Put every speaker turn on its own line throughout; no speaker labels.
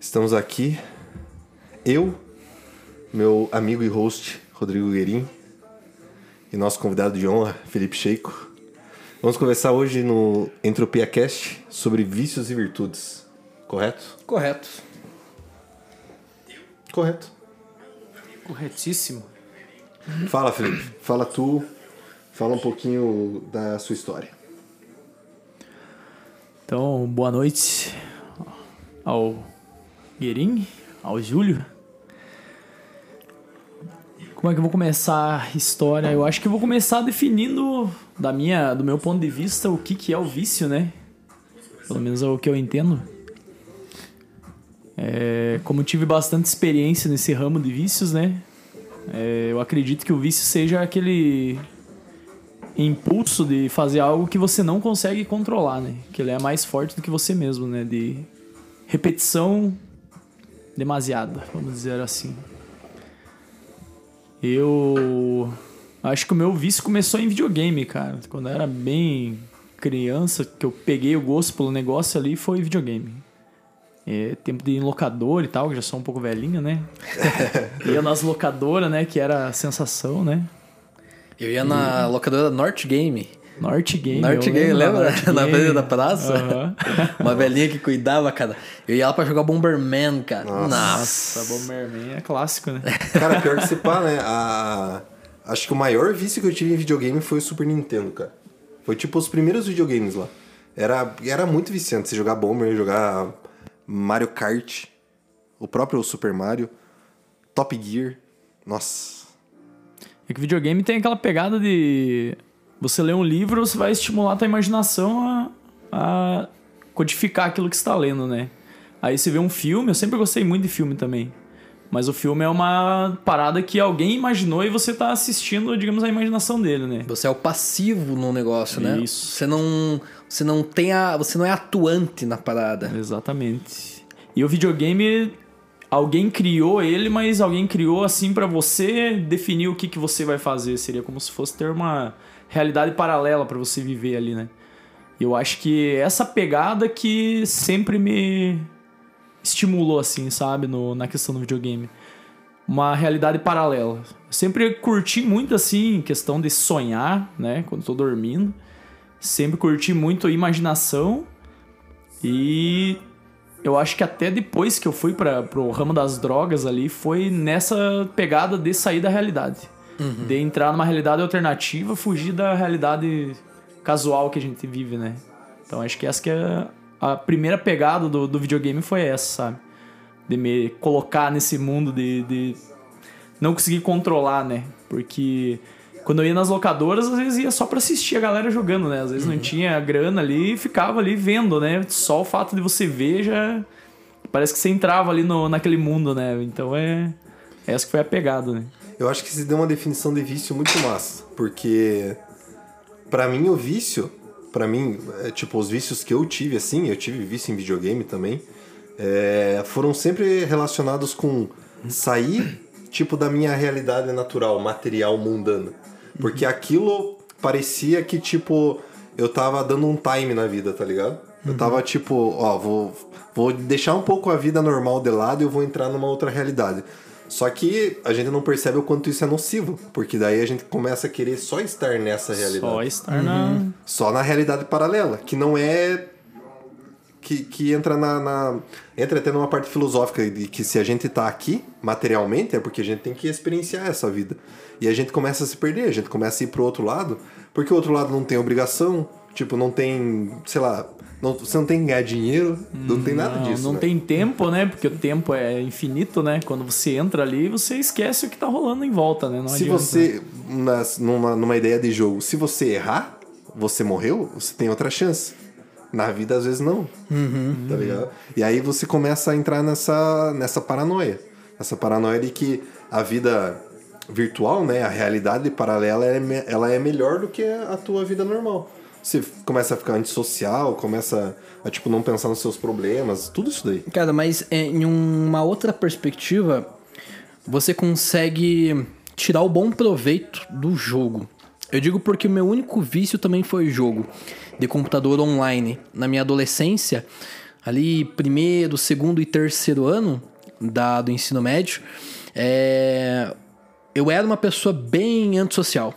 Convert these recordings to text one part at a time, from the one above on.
Estamos aqui, eu, meu amigo e host Rodrigo Guerin e nosso convidado de honra, Felipe Sheiko. Vamos conversar hoje no Entropia Cast sobre vícios e virtudes, correto?
Correto.
Correto.
Corretíssimo.
Fala, Felipe. Fala tu. Fala um pouquinho da sua história.
Então, boa noite ao Guerin, ao Júlio. Como é que eu vou começar a história? Eu acho que eu vou começar definindo da minha, do meu ponto de vista o que, que é o vício, né? Pelo menos é o que eu entendo. É, como tive bastante experiência nesse ramo de vícios, né? É, eu acredito que o vício seja aquele impulso de fazer algo que você não consegue controlar, né? Que ele é mais forte do que você mesmo, né? De repetição demasiada, vamos dizer assim. Eu acho que o meu vício começou em videogame, cara. Quando eu era bem criança, que eu peguei o gosto pelo negócio ali, foi videogame. É, tempo de ir em locador e tal, que já sou um pouco velhinho, né? Ia nas locadoras, né? Que era a sensação, né?
Eu ia na locadora Norte Game.
Norte Game.
Norte
eu
Game, lembra? Na frente da praça.
Aham.
Uma velhinha que cuidava, cara. Eu ia lá pra jogar Bomberman, cara. Nossa.
Nossa, Bomberman é clássico, né?
Cara, pior que se pá, né? A... Acho que o maior vício que eu tive em videogame foi o Super Nintendo, cara. Foi tipo os primeiros videogames lá. Era, era muito viciante você jogar Bomber, jogar Mario Kart, o próprio Super Mario, Top Gear. Nossa.
É que videogame tem aquela pegada de você ler um livro, você vai estimular a tua imaginação a, a codificar aquilo que você está lendo, né? Aí você vê um filme, eu sempre gostei muito de filme também. Mas o filme é uma parada que alguém imaginou e você tá assistindo, digamos, a imaginação dele, né?
Você é o passivo no negócio, né?
Isso.
Você não, você não tem a, você não é atuante na parada.
Exatamente. E o videogame, alguém criou ele, mas alguém criou assim pra você definir o que, que você vai fazer. Seria como se fosse ter uma realidade paralela pra você viver ali, né? Eu acho que essa pegada que sempre me estimulou, assim, sabe, no, na questão do videogame. Uma realidade paralela. Eu sempre curti muito, assim, questão de sonhar, né, quando tô dormindo. Sempre curti muito a imaginação. E eu acho que até depois que eu fui para pro ramo das drogas ali, foi nessa pegada de sair da realidade. De entrar numa realidade alternativa, fugir da realidade casual que a gente vive, né? Então acho que essa que é a primeira pegada do, do videogame foi essa, sabe? De me colocar nesse mundo de, de não conseguir controlar, né? Porque quando eu ia nas locadoras, às vezes ia só pra assistir a galera jogando, né? Às vezes não tinha grana ali e ficava ali vendo, né? Só o fato de você ver já. Parece que você entrava ali no, naquele mundo, né? Então é. Essa que foi a pegada, né?
Eu acho que se deu uma definição de vício muito massa, porque pra mim o vício, pra mim, é, tipo os vícios que eu tive assim, eu tive vício em videogame também, é, foram sempre relacionados com sair tipo da minha realidade natural, material, mundana. Porque aquilo parecia que tipo eu tava dando um time na vida, tá ligado? Eu tava tipo, ó, vou vou deixar um pouco a vida normal de lado e eu vou entrar numa outra realidade. Só que a gente não percebe o quanto isso é nocivo, porque daí a gente começa a querer só estar nessa realidade.
Só estar na.
Só na realidade paralela, que não é. Que, que entra na, na- Entra até numa parte filosófica de que se a gente tá aqui, materialmente, é porque a gente tem que experienciar essa vida. E a gente começa a se perder, a gente começa a ir pro outro lado, porque o outro lado não tem obrigação, tipo, não tem. sei lá. Não, você não tem que ganhar dinheiro, não tem nada
Não,
disso.
não
né?
tem tempo, né? Porque o tempo é infinito, né? Quando você entra ali, você esquece o que tá rolando em volta, né? Não
Se
adianta.
você, nas- numa, numa ideia de jogo, se você errar, você morreu, você tem outra chance. Na vida, às vezes, não. Tá ligado? E aí você começa a entrar nessa, nessa paranoia. Essa paranoia de que a vida virtual, né, a realidade paralela, ela é, ela é melhor do que a tua vida normal. Você começa a ficar antissocial, começa a, tipo, não pensar nos seus problemas, tudo isso daí.
Cara, mas é, em uma outra perspectiva, você consegue tirar o bom proveito do jogo. Eu digo porque o meu único vício também foi jogo de computador online. Na minha adolescência, ali primeiro, segundo e terceiro ano da, do ensino médio, é, eu era uma pessoa bem antissocial.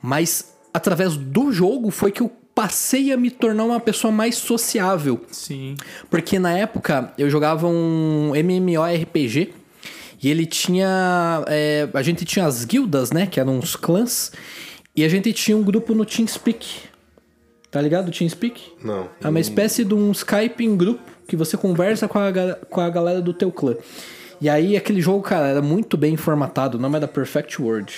Mas através do jogo foi que eu passei a me tornar uma pessoa mais sociável.
Sim.
Porque na época eu jogava um MMORPG e ele tinha. é, a gente tinha as guildas, né? Que eram os clãs. E a gente tinha um grupo no TeamSpeak. Tá ligado? O TeamSpeak?
Não.
É uma espécie de um Skype em grupo que você conversa com a, com a galera do teu clã. E aí aquele jogo, cara, era muito bem formatado. O nome era Perfect World.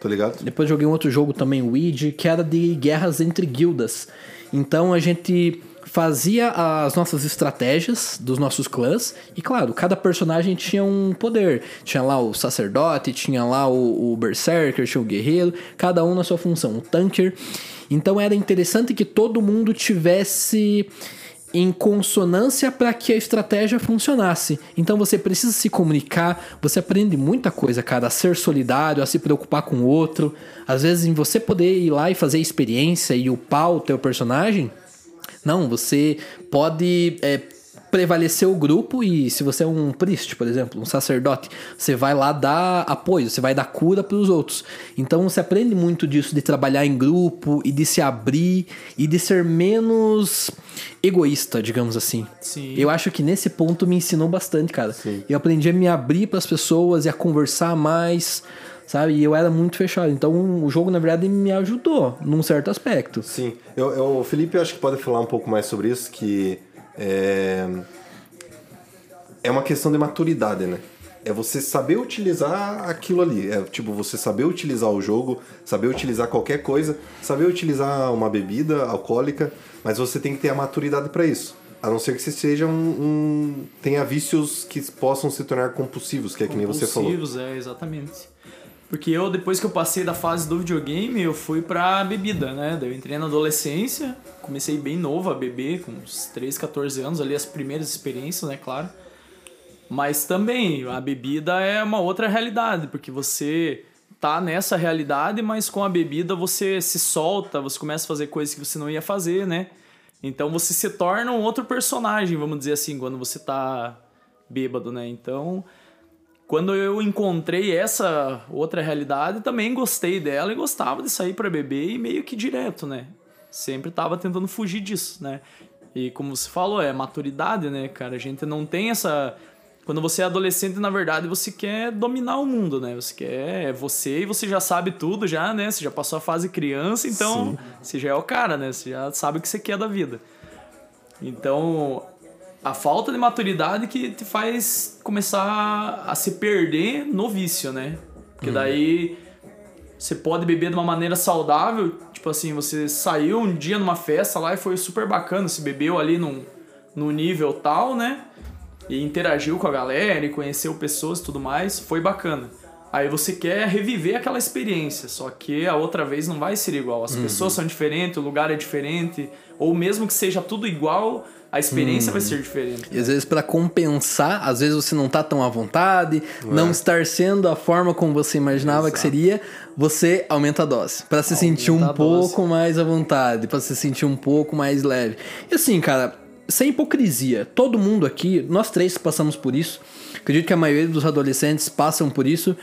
Tô ligado?
Depois joguei um outro jogo também, Weed, que era de guerras entre guildas. Então a gente fazia as nossas estratégias dos nossos clãs. E claro, cada personagem tinha um poder. Tinha lá o sacerdote, tinha lá o, o berserker, tinha o guerreiro, cada um na sua função, o tanker. Então era interessante que todo mundo tivesse em consonância para que a estratégia funcionasse. Então você precisa se comunicar, você aprende muita coisa, cara, a ser solidário, a se preocupar com o outro. Às vezes em você poder ir lá e fazer experiência e upar o teu personagem, não, você pode é, prevalecer o grupo e se você é um priest, por exemplo, um sacerdote, você vai lá dar apoio, você vai dar cura para os outros. Então você aprende muito disso de trabalhar em grupo e de se abrir e de ser menos egoísta, digamos assim.
Sim.
Eu acho que nesse ponto me ensinou bastante, cara.
Sim.
Eu aprendi a me abrir para as pessoas e a conversar mais, sabe? E eu era muito fechado. Então o jogo na verdade me ajudou num certo aspecto.
Sim. Eu, eu- o Felipe eu acho que pode falar um pouco mais sobre isso, que é, é uma questão de maturidade, né? É você saber utilizar aquilo ali. É tipo, você saber utilizar o jogo, saber utilizar qualquer coisa, saber utilizar uma bebida alcoólica, mas você tem que ter a maturidade para isso. A não ser que você seja um, um- tenha vícios que possam se tornar compulsivos, que é que nem você falou.
Compulsivos, é, exatamente. Porque eu, depois que eu passei da fase do videogame, eu fui pra bebida, né? Eu entrei na adolescência, comecei bem novo a beber, com uns 13, 14 anos, ali as primeiras experiências, né, claro. Mas também, a bebida é uma outra realidade, porque você tá nessa realidade, mas com a bebida você se solta, você começa a fazer coisas que você não ia fazer, né? Então você se torna um outro personagem, vamos dizer assim, quando você tá bêbado, né? Então, quando eu encontrei essa outra realidade, também gostei dela e gostava de sair pra beber e meio que direto, né? Sempre tava tentando fugir disso, né? E como você falou, é maturidade, né, cara? A gente não tem essa. Quando você é adolescente, na verdade, você quer dominar o mundo, né? Você quer. É você e você já sabe tudo, já, né? Você já passou a fase criança, então você já é o cara, né? Você já sabe o que você quer da vida. Então, a falta de maturidade que te faz começar a se perder no vício, né? Porque daí você pode beber de uma maneira saudável, tipo assim, você saiu um dia numa festa lá e foi super bacana, você bebeu ali num, num nível tal, né? E interagiu com a galera e conheceu pessoas e tudo mais, foi bacana. Aí você quer reviver aquela experiência, só que a outra vez não vai ser igual. As pessoas são diferentes, o lugar é diferente, ou mesmo que seja tudo igual, a experiência vai ser diferente.
E às vezes pra compensar, às vezes você não tá tão à vontade, não estar sendo a forma como você imaginava que
Exato.
seria, você aumenta a dose Pra se sentir um pouco mais à vontade, pra se sentir um pouco mais leve. E assim, cara, sem hipocrisia, todo mundo aqui, nós três passamos por isso. Acredito que a maioria dos adolescentes passam por isso.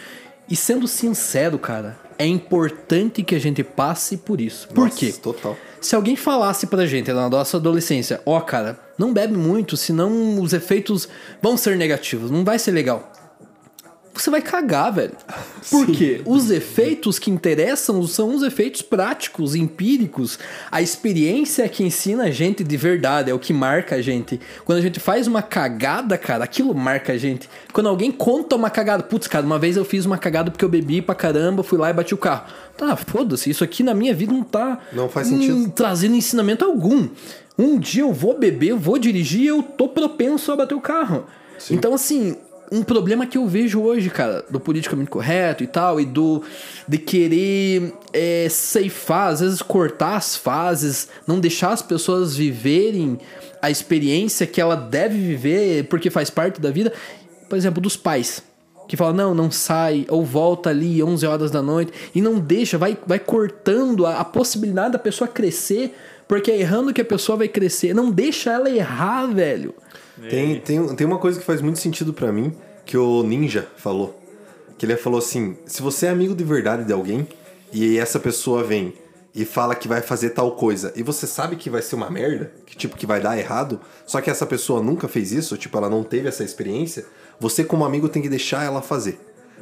E sendo sincero, cara, é importante que a gente passe por isso. Por
Nossa,
quê?
Total.
Se alguém falasse pra gente na nossa adolescência, ó, cara, não bebe muito, senão os efeitos vão ser negativos, não vai ser legal. Você vai cagar, velho. Por quê? Os efeitos que interessam são os efeitos práticos, empíricos. A experiência é que ensina a gente de verdade, é o que marca a gente. Quando a gente faz uma cagada, cara, aquilo marca a gente. Quando alguém conta uma cagada, putz, cara, uma vez eu fiz uma cagada porque eu bebi pra caramba, fui lá e bati o carro. Tá, foda-se, isso aqui na minha vida não tá.
Não faz sentido.
hum, trazendo ensinamento algum. Um dia eu vou beber, eu vou dirigir, eu tô propenso a bater o carro. Então, assim, um problema que eu vejo hoje, cara, do politicamente correto e tal, e do de querer é, ceifar, às vezes cortar as fases, não deixar as pessoas viverem a experiência que ela deve viver porque faz parte da vida. Por exemplo, dos pais. que fala, não, não sai, ou volta ali 11 horas da noite, e não deixa, vai, vai cortando a, a possibilidade da pessoa crescer, porque é errando que a pessoa vai crescer. Não deixa ela errar, velho.
Tem, tem, tem uma coisa que faz muito sentido pra mim, que o Ninja falou. Que ele falou assim: se você é amigo de verdade de alguém, e essa pessoa vem e fala que vai fazer tal coisa, e você sabe que vai ser uma merda, que tipo, que vai dar errado, só que essa pessoa nunca fez isso, tipo, ela não teve essa experiência, você como amigo tem que deixar ela fazer.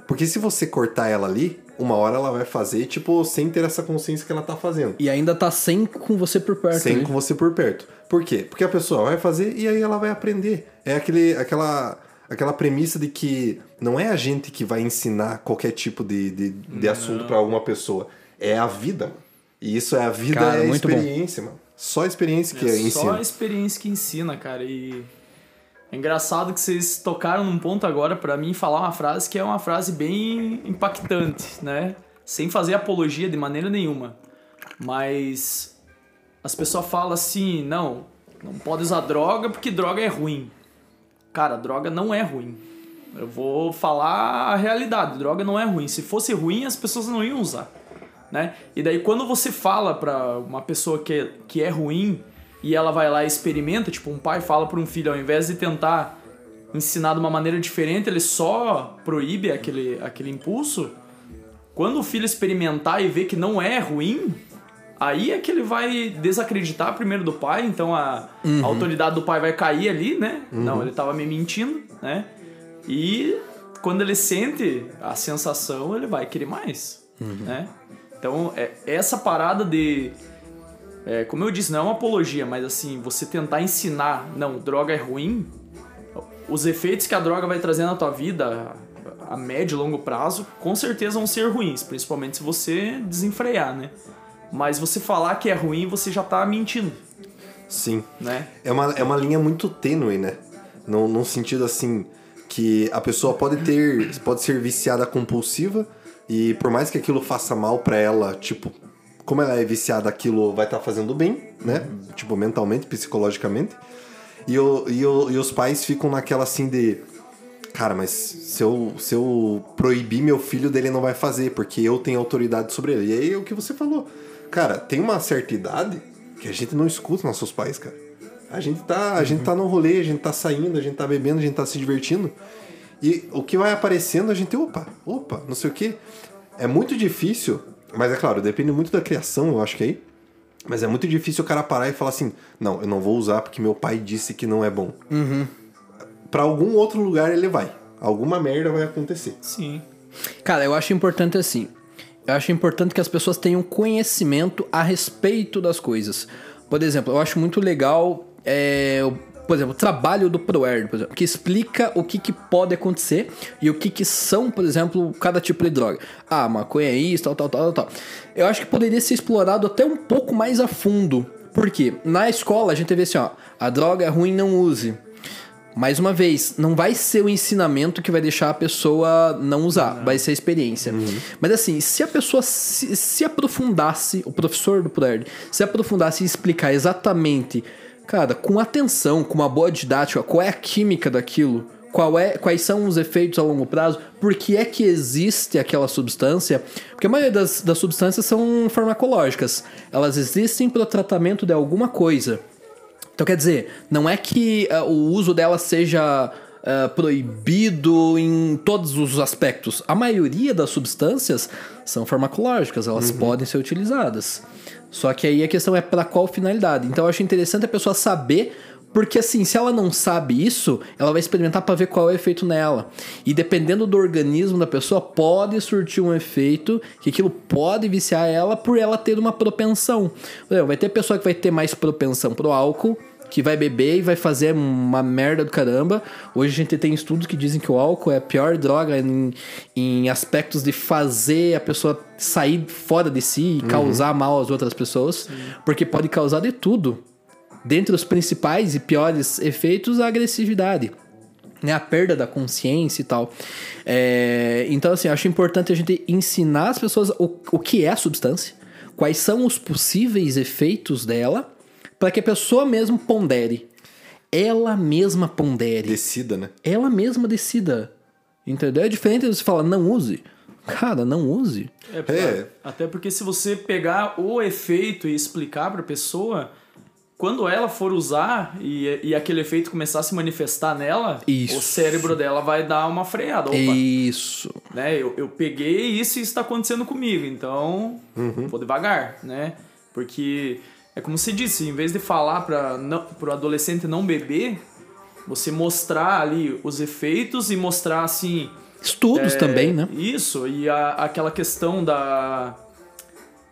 Porque se você cortar ela ali, uma hora ela vai fazer, tipo, sem ter essa consciência que ela tá fazendo.
E ainda tá sem com você por perto.
Sem
né?
com você por perto. Por quê? Porque a pessoa vai fazer e aí ela vai aprender. É aquele, aquela, aquela premissa de que não é a gente que vai ensinar qualquer tipo de, de, de assunto para alguma pessoa. É a vida, mano. E isso é a vida,
Cara,
é a
muito bom.
experiência, mano. Só a experiência que
É
ensina.
só a experiência que ensina, cara. E é engraçado que vocês tocaram num ponto agora pra mim falar uma frase que é uma frase bem impactante, né? Sem fazer apologia de maneira nenhuma. Mas as pessoas falam assim, não, não pode usar droga porque droga é ruim. Cara, droga não é ruim. Eu vou falar a realidade, droga não é ruim. Se fosse ruim, as pessoas não iam usar né? E daí quando você fala pra uma pessoa que é, que é ruim e ela vai lá e experimenta, tipo um pai fala para um filho, ao invés de tentar ensinar de uma maneira diferente, ele só proíbe aquele, aquele impulso. Quando o filho experimentar e ver que não é ruim, aí é que ele vai desacreditar primeiro do pai, então a, a autoridade do pai vai cair ali, né? Não, ele tava me mentindo, né? E quando ele sente a sensação, ele vai querer mais, né? Então, é, essa parada de. É, como eu disse, não é uma apologia, mas assim, você tentar ensinar, não, droga é ruim, os efeitos que a droga vai trazer na tua vida, a, médio e longo prazo, com certeza vão ser ruins, principalmente se você desenfrear, né? Mas você falar que é ruim, você já tá mentindo,
Sim.
né?
É uma, é uma linha muito tênue, né? Num, num sentido assim, que a pessoa pode ter. pode ser viciada compulsiva e por mais que aquilo faça mal pra ela, tipo, como ela é viciada, aquilo vai estar fazendo bem, né? Tipo, mentalmente, psicologicamente. E, o, e, o, e os pais ficam naquela assim de. Cara, mas se eu, se eu proibir meu filho dele não vai fazer, porque eu tenho autoridade sobre ele. E aí é o que você falou. Cara, tem uma certa idade que a gente não escuta nossos pais, cara. A gente tá, a gente tá no rolê, a gente tá saindo, a gente tá bebendo, a gente tá se divertindo. E o que vai aparecendo, a gente, opa, opa, não sei o quê. É muito difícil, mas é claro, depende muito da criação, eu acho que aí. Mas é muito difícil o cara parar e falar assim: não, eu não vou usar porque meu pai disse que não é bom. Pra algum outro lugar ele vai. Alguma merda vai acontecer.
Sim.
Cara, eu acho importante assim. Eu acho importante que as pessoas tenham conhecimento a respeito das coisas. Por exemplo, eu acho muito legal, é, por exemplo, o trabalho do ProErd, por exemplo, que explica o que, que pode acontecer e o que, que são, por exemplo, cada tipo de droga. Ah, maconha é isso, tal, tal, tal, tal, tal. Eu acho que poderia ser explorado até um pouco mais a fundo. Por quê? Na escola a gente vê assim, ó, a droga é ruim, não use. Mais uma vez, não vai ser o ensinamento que vai deixar a pessoa não usar, vai ser a experiência. Mas assim, se a pessoa se, se aprofundasse, o professor do ProErd, se aprofundasse e explicar exatamente, cara, com atenção, com uma boa didática, qual é a química daquilo, qual é, quais são os efeitos a longo prazo, por que é que existe aquela substância, porque a maioria das, das substâncias são farmacológicas, elas existem para o tratamento de alguma coisa. Então quer dizer, não é que ah, o uso dela seja ah, proibido em todos os aspectos. A maioria das substâncias são farmacológicas, elas podem ser utilizadas. Só que aí a questão é para qual finalidade. Então eu acho interessante a pessoa saber, porque assim, se ela não sabe isso, ela vai experimentar para ver qual é o efeito nela. E dependendo do organismo da pessoa, pode surtir um efeito que aquilo pode viciar ela por ela ter uma propensão. Por exemplo, Vai ter pessoa que vai ter mais propensão pro álcool, que vai beber e vai fazer uma merda do caramba. Hoje a gente tem estudos que dizem que o álcool é a pior droga em, em aspectos de fazer a pessoa sair fora de si e causar mal às outras pessoas, porque pode causar de tudo. Dentre os principais e piores efeitos, a agressividade. Né, a perda da consciência e tal. É, então, assim, acho importante a gente ensinar as pessoas o, o que é a substância, quais são os possíveis efeitos dela, para que a pessoa mesmo pondere. Ela mesma pondere.
Decida, né?
Ela mesma decida. Entendeu? É diferente de você falar, não use. Cara, não use.
É, porque-
É.
Até porque se você pegar o efeito e explicar pra pessoa, quando ela for usar e, e aquele efeito começar a se manifestar nela,
Isso.
o cérebro dela vai dar uma freada. Opa,
Isso.
né? Eu, eu peguei isso e isso está acontecendo comigo, então vou devagar, né? Porque é como você disse, em vez de falar para o adolescente não beber, você mostrar ali os efeitos e mostrar assim.
Estudos
é,
também, né?
Isso, e a- aquela questão da,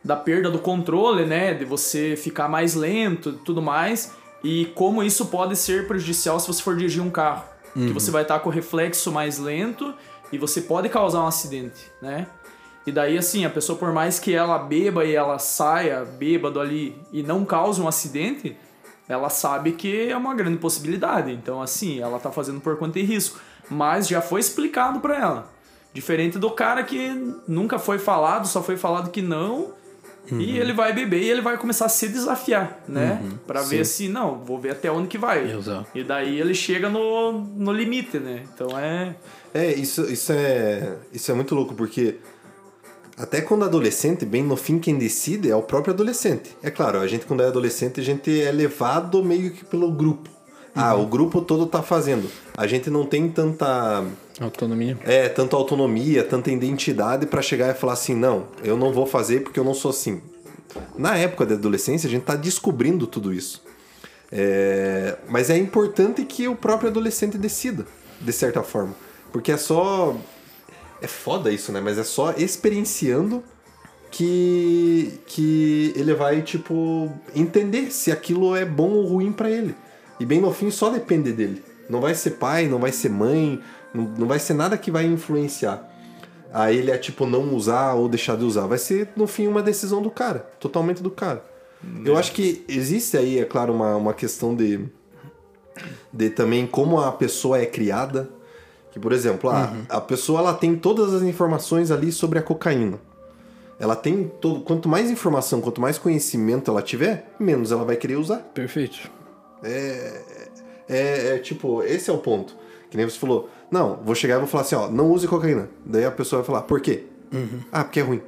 da perda do controle, né? De você ficar mais lento e tudo mais. E como isso pode ser prejudicial se você for dirigir um carro. Que você vai estar com o reflexo mais lento e você pode causar um acidente, né? E daí, assim, a pessoa, por mais que ela beba e ela saia bêbado ali e não cause um acidente, ela sabe que é uma grande possibilidade. Então, assim, ela tá fazendo por conta e risco. Mas já foi explicado pra ela. Diferente do cara que nunca foi falado, só foi falado que não. E ele vai beber e ele vai começar a se desafiar, né? Pra ver se, não, vou ver até onde que vai.
Exato.
E daí ele chega no, no limite, né? Então é.
É, isso, isso é. Isso é muito louco, porque até quando adolescente, bem no fim, quem decide é o próprio adolescente. É claro, a gente quando é adolescente, a gente é levado meio que pelo grupo. Ah, o grupo todo tá fazendo. A gente não tem tanta.
Autonomia.
É, tanta autonomia, tanta identidade pra chegar e falar assim, não, eu não vou fazer porque eu não sou assim. Na época da adolescência, a gente tá descobrindo tudo isso. É, mas é importante que o próprio adolescente decida, de certa forma. Porque é só. É foda isso, né? Mas é só experienciando que, que ele vai, tipo, entender se aquilo é bom ou ruim pra ele. E bem no fim só depende dele. Não vai ser pai, não vai ser mãe, não, não vai ser nada que vai influenciar. A ele é tipo não usar ou deixar de usar. Vai ser, no fim, uma decisão do cara. Totalmente do cara. Eu acho que existe aí, é claro, uma, uma questão de, de também como a pessoa é criada. Que, por exemplo, a, a pessoa ela tem todas as informações ali sobre a cocaína. Ela tem todo, quanto mais informação, quanto mais conhecimento ela tiver, menos ela vai querer usar.
Perfeito.
É, é, é, tipo, esse é o ponto. Que nem você falou, não, vou chegar e vou falar assim, ó, não use cocaína. Daí a pessoa vai falar, por quê? Ah, porque é ruim.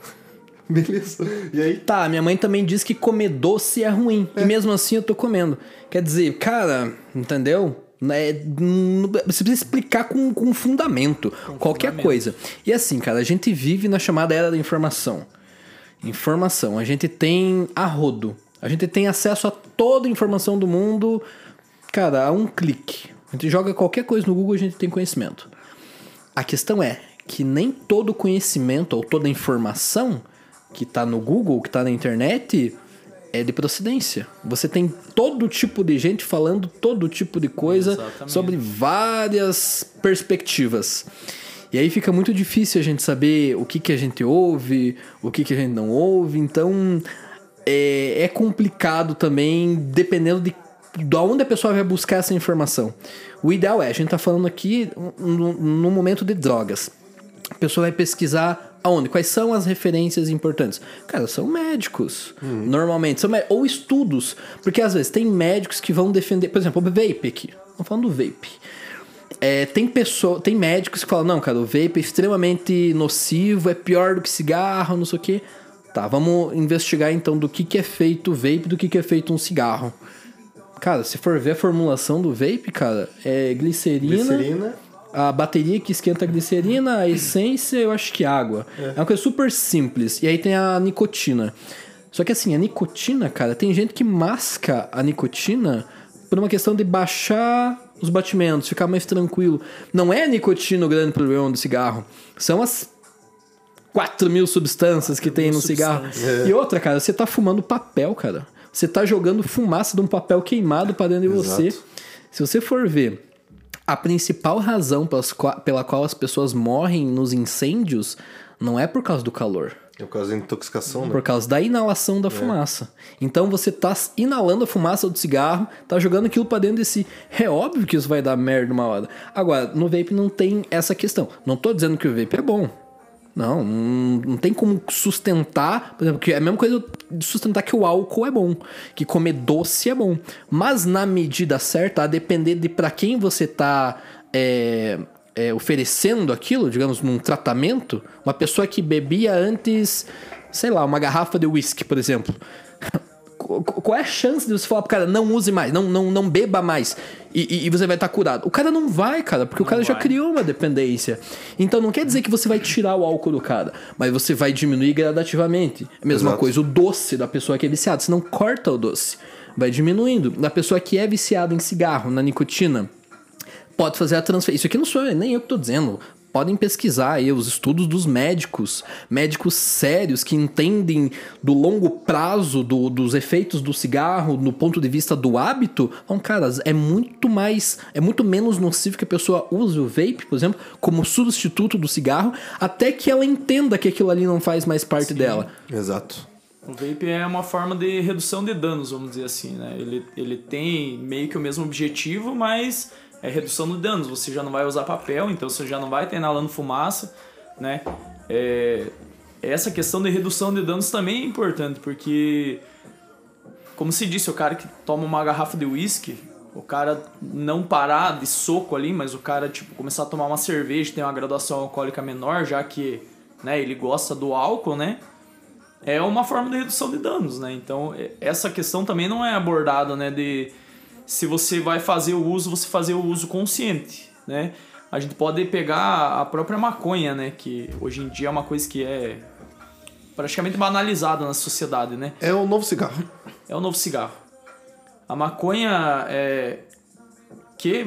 Beleza. E aí?
Tá, minha mãe também diz que comer doce é ruim. E mesmo assim eu tô comendo. Quer dizer, cara, entendeu? É, não- você precisa explicar com, com fundamento. qualquer
fundamento.
coisa. E assim, cara, a gente vive na chamada era da informação. Informação. A gente tem a rodo. A gente tem acesso a toda a informação do mundo, cara, a um clique. A gente joga qualquer coisa no Google, a gente tem conhecimento. A questão é que nem todo conhecimento ou toda informação que tá no Google, que tá na internet, é de procedência. Você tem todo tipo de gente falando todo tipo de coisa
Exatamente.
sobre várias perspectivas. E aí fica muito difícil a gente saber o que, que a gente ouve, o que, que a gente não ouve. Então é, é complicado também, dependendo de de onde a pessoa vai buscar essa informação. O ideal é, a gente tá falando aqui no, no momento de drogas. A pessoa vai pesquisar aonde? Quais são as referências importantes? Cara, são médicos. Normalmente. São ou estudos. Porque às vezes tem médicos que vão defender. Por exemplo, o vape aqui. Estamos falando do vape. É, tem pessoa, tem médicos que falam, não, cara, o vape é extremamente nocivo, é pior do que cigarro, não sei o quê. Tá, vamos investigar então do que, que é feito o vape, do que, que é feito um cigarro. Cara, se for ver a formulação do vape, cara, é glicerina,
Glicerina.
A bateria que esquenta a glicerina, a essência, eu acho que água. É. uma coisa super simples. E aí tem a nicotina. Só que assim, a nicotina, cara, tem gente que masca a nicotina por uma questão de baixar os batimentos, ficar mais tranquilo. Não é a nicotina o grande problema do cigarro. São as 4 mil substâncias que tem no cigarro.
substâncias.
E outra, cara, você tá fumando papel, cara. Você tá jogando fumaça de um papel queimado pra dentro de você.
Exato.
Se você for ver a principal razão pelas pela qual as pessoas morrem nos incêndios não é por causa do calor,
É por causa da intoxicação, né?
por causa da inalação da fumaça. Então você tá inalando a fumaça do cigarro, tá jogando aquilo pra dentro de si. É óbvio que isso vai dar merda uma hora. Agora, no vape não tem essa questão. Não tô dizendo que o vape é bom. Não, não, não tem como sustentar, por exemplo, que é a mesma coisa de sustentar que o álcool é bom, que comer doce é bom. Mas na medida certa, a depender de pra quem você tá é, é, oferecendo aquilo, digamos, num tratamento, uma pessoa que bebia antes, sei lá, uma garrafa de uísque, por exemplo. Qu- Qual é a chance de você falar pro cara, não use mais, não, não, não beba mais, e, e- e você vai estar curado? O cara não vai, cara, porque o cara já
vai.
criou uma dependência. Então não quer dizer que você vai tirar o álcool do cara, mas você vai diminuir gradativamente. A mesma
Exato.
coisa, o doce da pessoa que é viciada, você não corta o doce, vai diminuindo. Da pessoa que é viciada em cigarro, na nicotina, pode fazer a transferência. Isso aqui não sou eu, nem eu que tô dizendo. Podem pesquisar aí os estudos dos médicos, médicos sérios que entendem do longo prazo do- dos efeitos do cigarro no ponto de vista do hábito. Então, caras, é muito mais, é muito menos nocivo que a pessoa use o vape, por exemplo, como substituto do cigarro, até que ela entenda que aquilo ali não faz mais parte dela.
Exato.
O vape é uma forma de redução de danos, vamos dizer assim, né? Ele, ele tem meio que o mesmo objetivo, mas é redução de danos. Você já não vai usar papel, então você já não vai estar inalando fumaça, né? É, essa questão de redução de danos também é importante, porque, como se disse, o cara que toma uma garrafa de uísque, o cara não parar de soco ali, mas o cara, tipo, começar a tomar uma cerveja, tem uma graduação alcoólica menor, já que né, ele gosta do álcool, né? é uma forma de redução de danos, né? Então, é- essa questão também não é abordada, né? De se você vai fazer o uso, você fazer o uso consciente, né? A gente pode pegar a própria maconha, né? Que hoje em dia é uma coisa que é praticamente banalizada na sociedade, né?
É o novo cigarro.
É o novo cigarro. A maconha é, que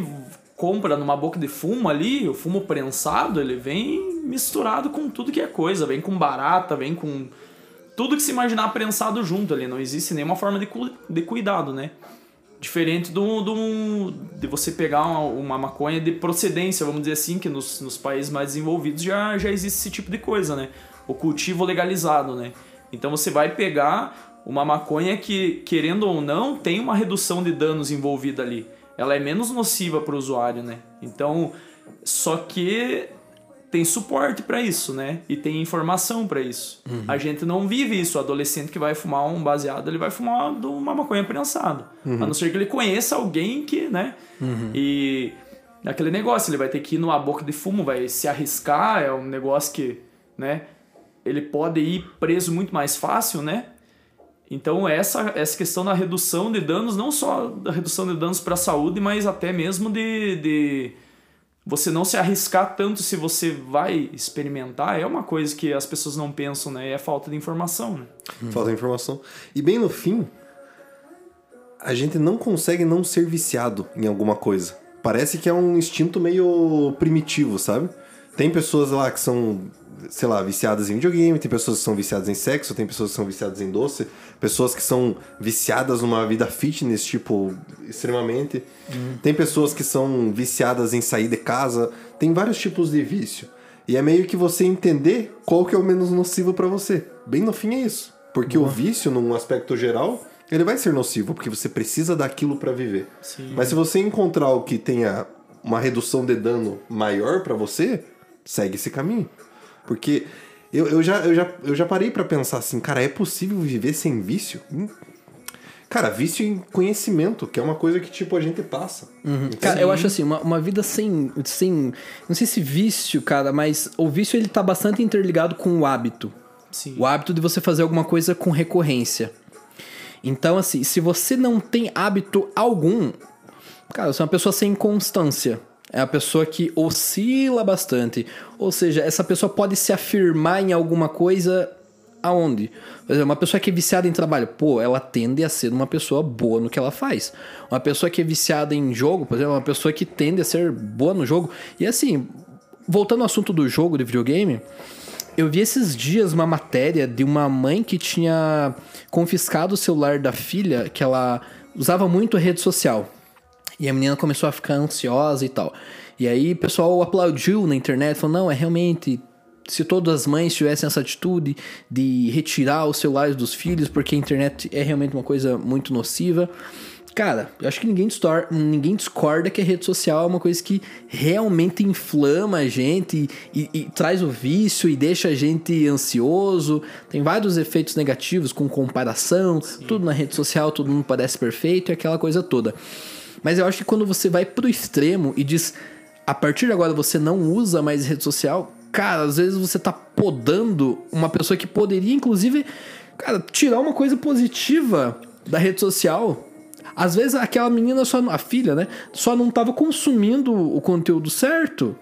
compra numa boca de fumo ali, o fumo prensado, ele vem misturado com tudo que é coisa. Vem com barata, vem com tudo que se imaginar prensado junto ali. Não existe nenhuma forma de, cu- de cuidado, né? Diferente do, do, de você pegar uma, uma maconha de procedência, vamos dizer assim, que nos, nos países mais desenvolvidos já, já existe esse tipo de coisa, né? O cultivo legalizado, né? Então você vai pegar uma maconha que, querendo ou não, tem uma redução de danos envolvida ali. Ela é menos nociva para o usuário, né? Então, só que tem suporte para isso, né? E tem informação para isso. A gente não vive isso. O adolescente que vai fumar um baseado, ele vai fumar uma maconha prensada. A não ser que ele conheça alguém que, né? E aquele negócio, ele vai ter que ir numa boca de fumo, vai se arriscar, é um negócio que, né? Ele pode ir preso muito mais fácil, né? Então essa, essa questão da redução de danos, não só da redução de danos para a saúde, mas até mesmo de, de você não se arriscar tanto se você vai experimentar, é uma coisa que as pessoas não pensam, né? É falta de informação, né?
Falta informação. E bem no fim, a gente não consegue não ser viciado em alguma coisa. Parece que é um instinto meio primitivo, sabe? Tem pessoas lá que são, sei lá, viciadas em videogame, tem pessoas que são viciadas em sexo, tem pessoas que são viciadas em doce, pessoas que são viciadas numa vida fitness, tipo, extremamente. Tem pessoas que são viciadas em sair de casa. Tem vários tipos de vício. E é meio que você entender qual que é o menos nocivo pra você. Bem no fim é isso. Porque o vício, num aspecto geral, ele vai ser nocivo, porque você precisa daquilo pra viver.
Sim.
Mas se você encontrar o que tenha uma redução de dano maior pra você, segue esse caminho. Porque eu, eu, já, eu, já, eu já parei pra pensar assim, cara, é possível viver sem vício? Cara, vício em conhecimento, que é uma coisa que, tipo, a gente passa.
Cara, eu acho assim, uma, uma vida sem, sem. Não sei se vício, cara, mas o vício ele tá bastante interligado com o hábito.
Sim.
O hábito de você fazer alguma coisa com recorrência. Então, assim, se você não tem hábito algum, cara, você é uma pessoa sem constância. É uma pessoa que oscila bastante. Ou seja, essa pessoa pode se afirmar em alguma coisa aonde? Por exemplo, uma pessoa que é viciada em trabalho, pô, ela tende a ser uma pessoa boa no que ela faz. Uma pessoa que é viciada em jogo, por exemplo, uma pessoa que tende a ser boa no jogo. E assim, voltando ao assunto do jogo de videogame, eu vi esses dias uma matéria de uma mãe que tinha confiscado o celular da filha, que ela usava muito rede social. E a menina começou a ficar ansiosa e tal. E aí o pessoal aplaudiu na internet, falou: não, é realmente. Se todas as mães tivessem essa atitude de retirar os celulares dos filhos, porque a internet é realmente uma coisa muito nociva. Cara, eu acho que ninguém, distor ninguém discorda que a rede social é uma coisa que realmente inflama a gente e, e traz o vício e deixa a gente ansioso. Tem vários efeitos negativos com comparação, tudo na rede social, todo mundo parece perfeito e aquela coisa toda. Mas eu acho que quando você vai pro extremo e diz a partir de agora você não usa mais rede social, cara, às vezes você tá podando uma pessoa que poderia, inclusive, cara, tirar uma coisa positiva da rede social. Às vezes aquela menina só, a filha, né, só não tava consumindo o conteúdo certo.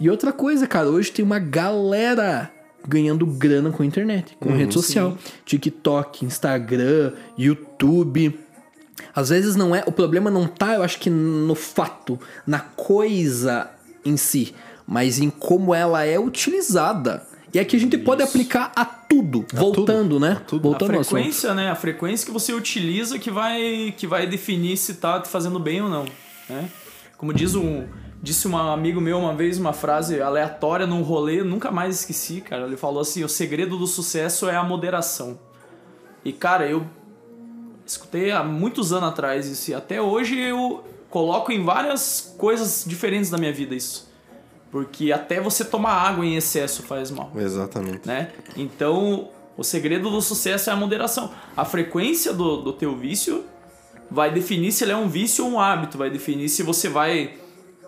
E outra coisa, cara, hoje tem uma galera ganhando grana com a internet, com rede social, TikTok, Instagram, YouTube. Às vezes não é, o problema não tá, eu acho que no fato, na coisa em si, mas em como ela é utilizada. E aqui a gente pode aplicar a tudo, voltando, né? Voltando
a
ao assunto.
frequência, né? A frequência que você utiliza que vai, que vai definir se tá te fazendo bem ou não, né? Como diz um, disse um amigo meu uma vez uma frase aleatória num rolê, nunca mais esqueci, cara. Ele falou assim: "O segredo do sucesso é a moderação". E cara, eu escutei há muitos anos atrás isso e até hoje eu coloco em várias coisas diferentes da minha vida isso. Porque até você tomar água em excesso faz mal
Exatamente.
né? Então, o segredo do sucesso é a moderação. A frequência do, do teu vício vai definir se ele é um vício ou um hábito, vai definir se você vai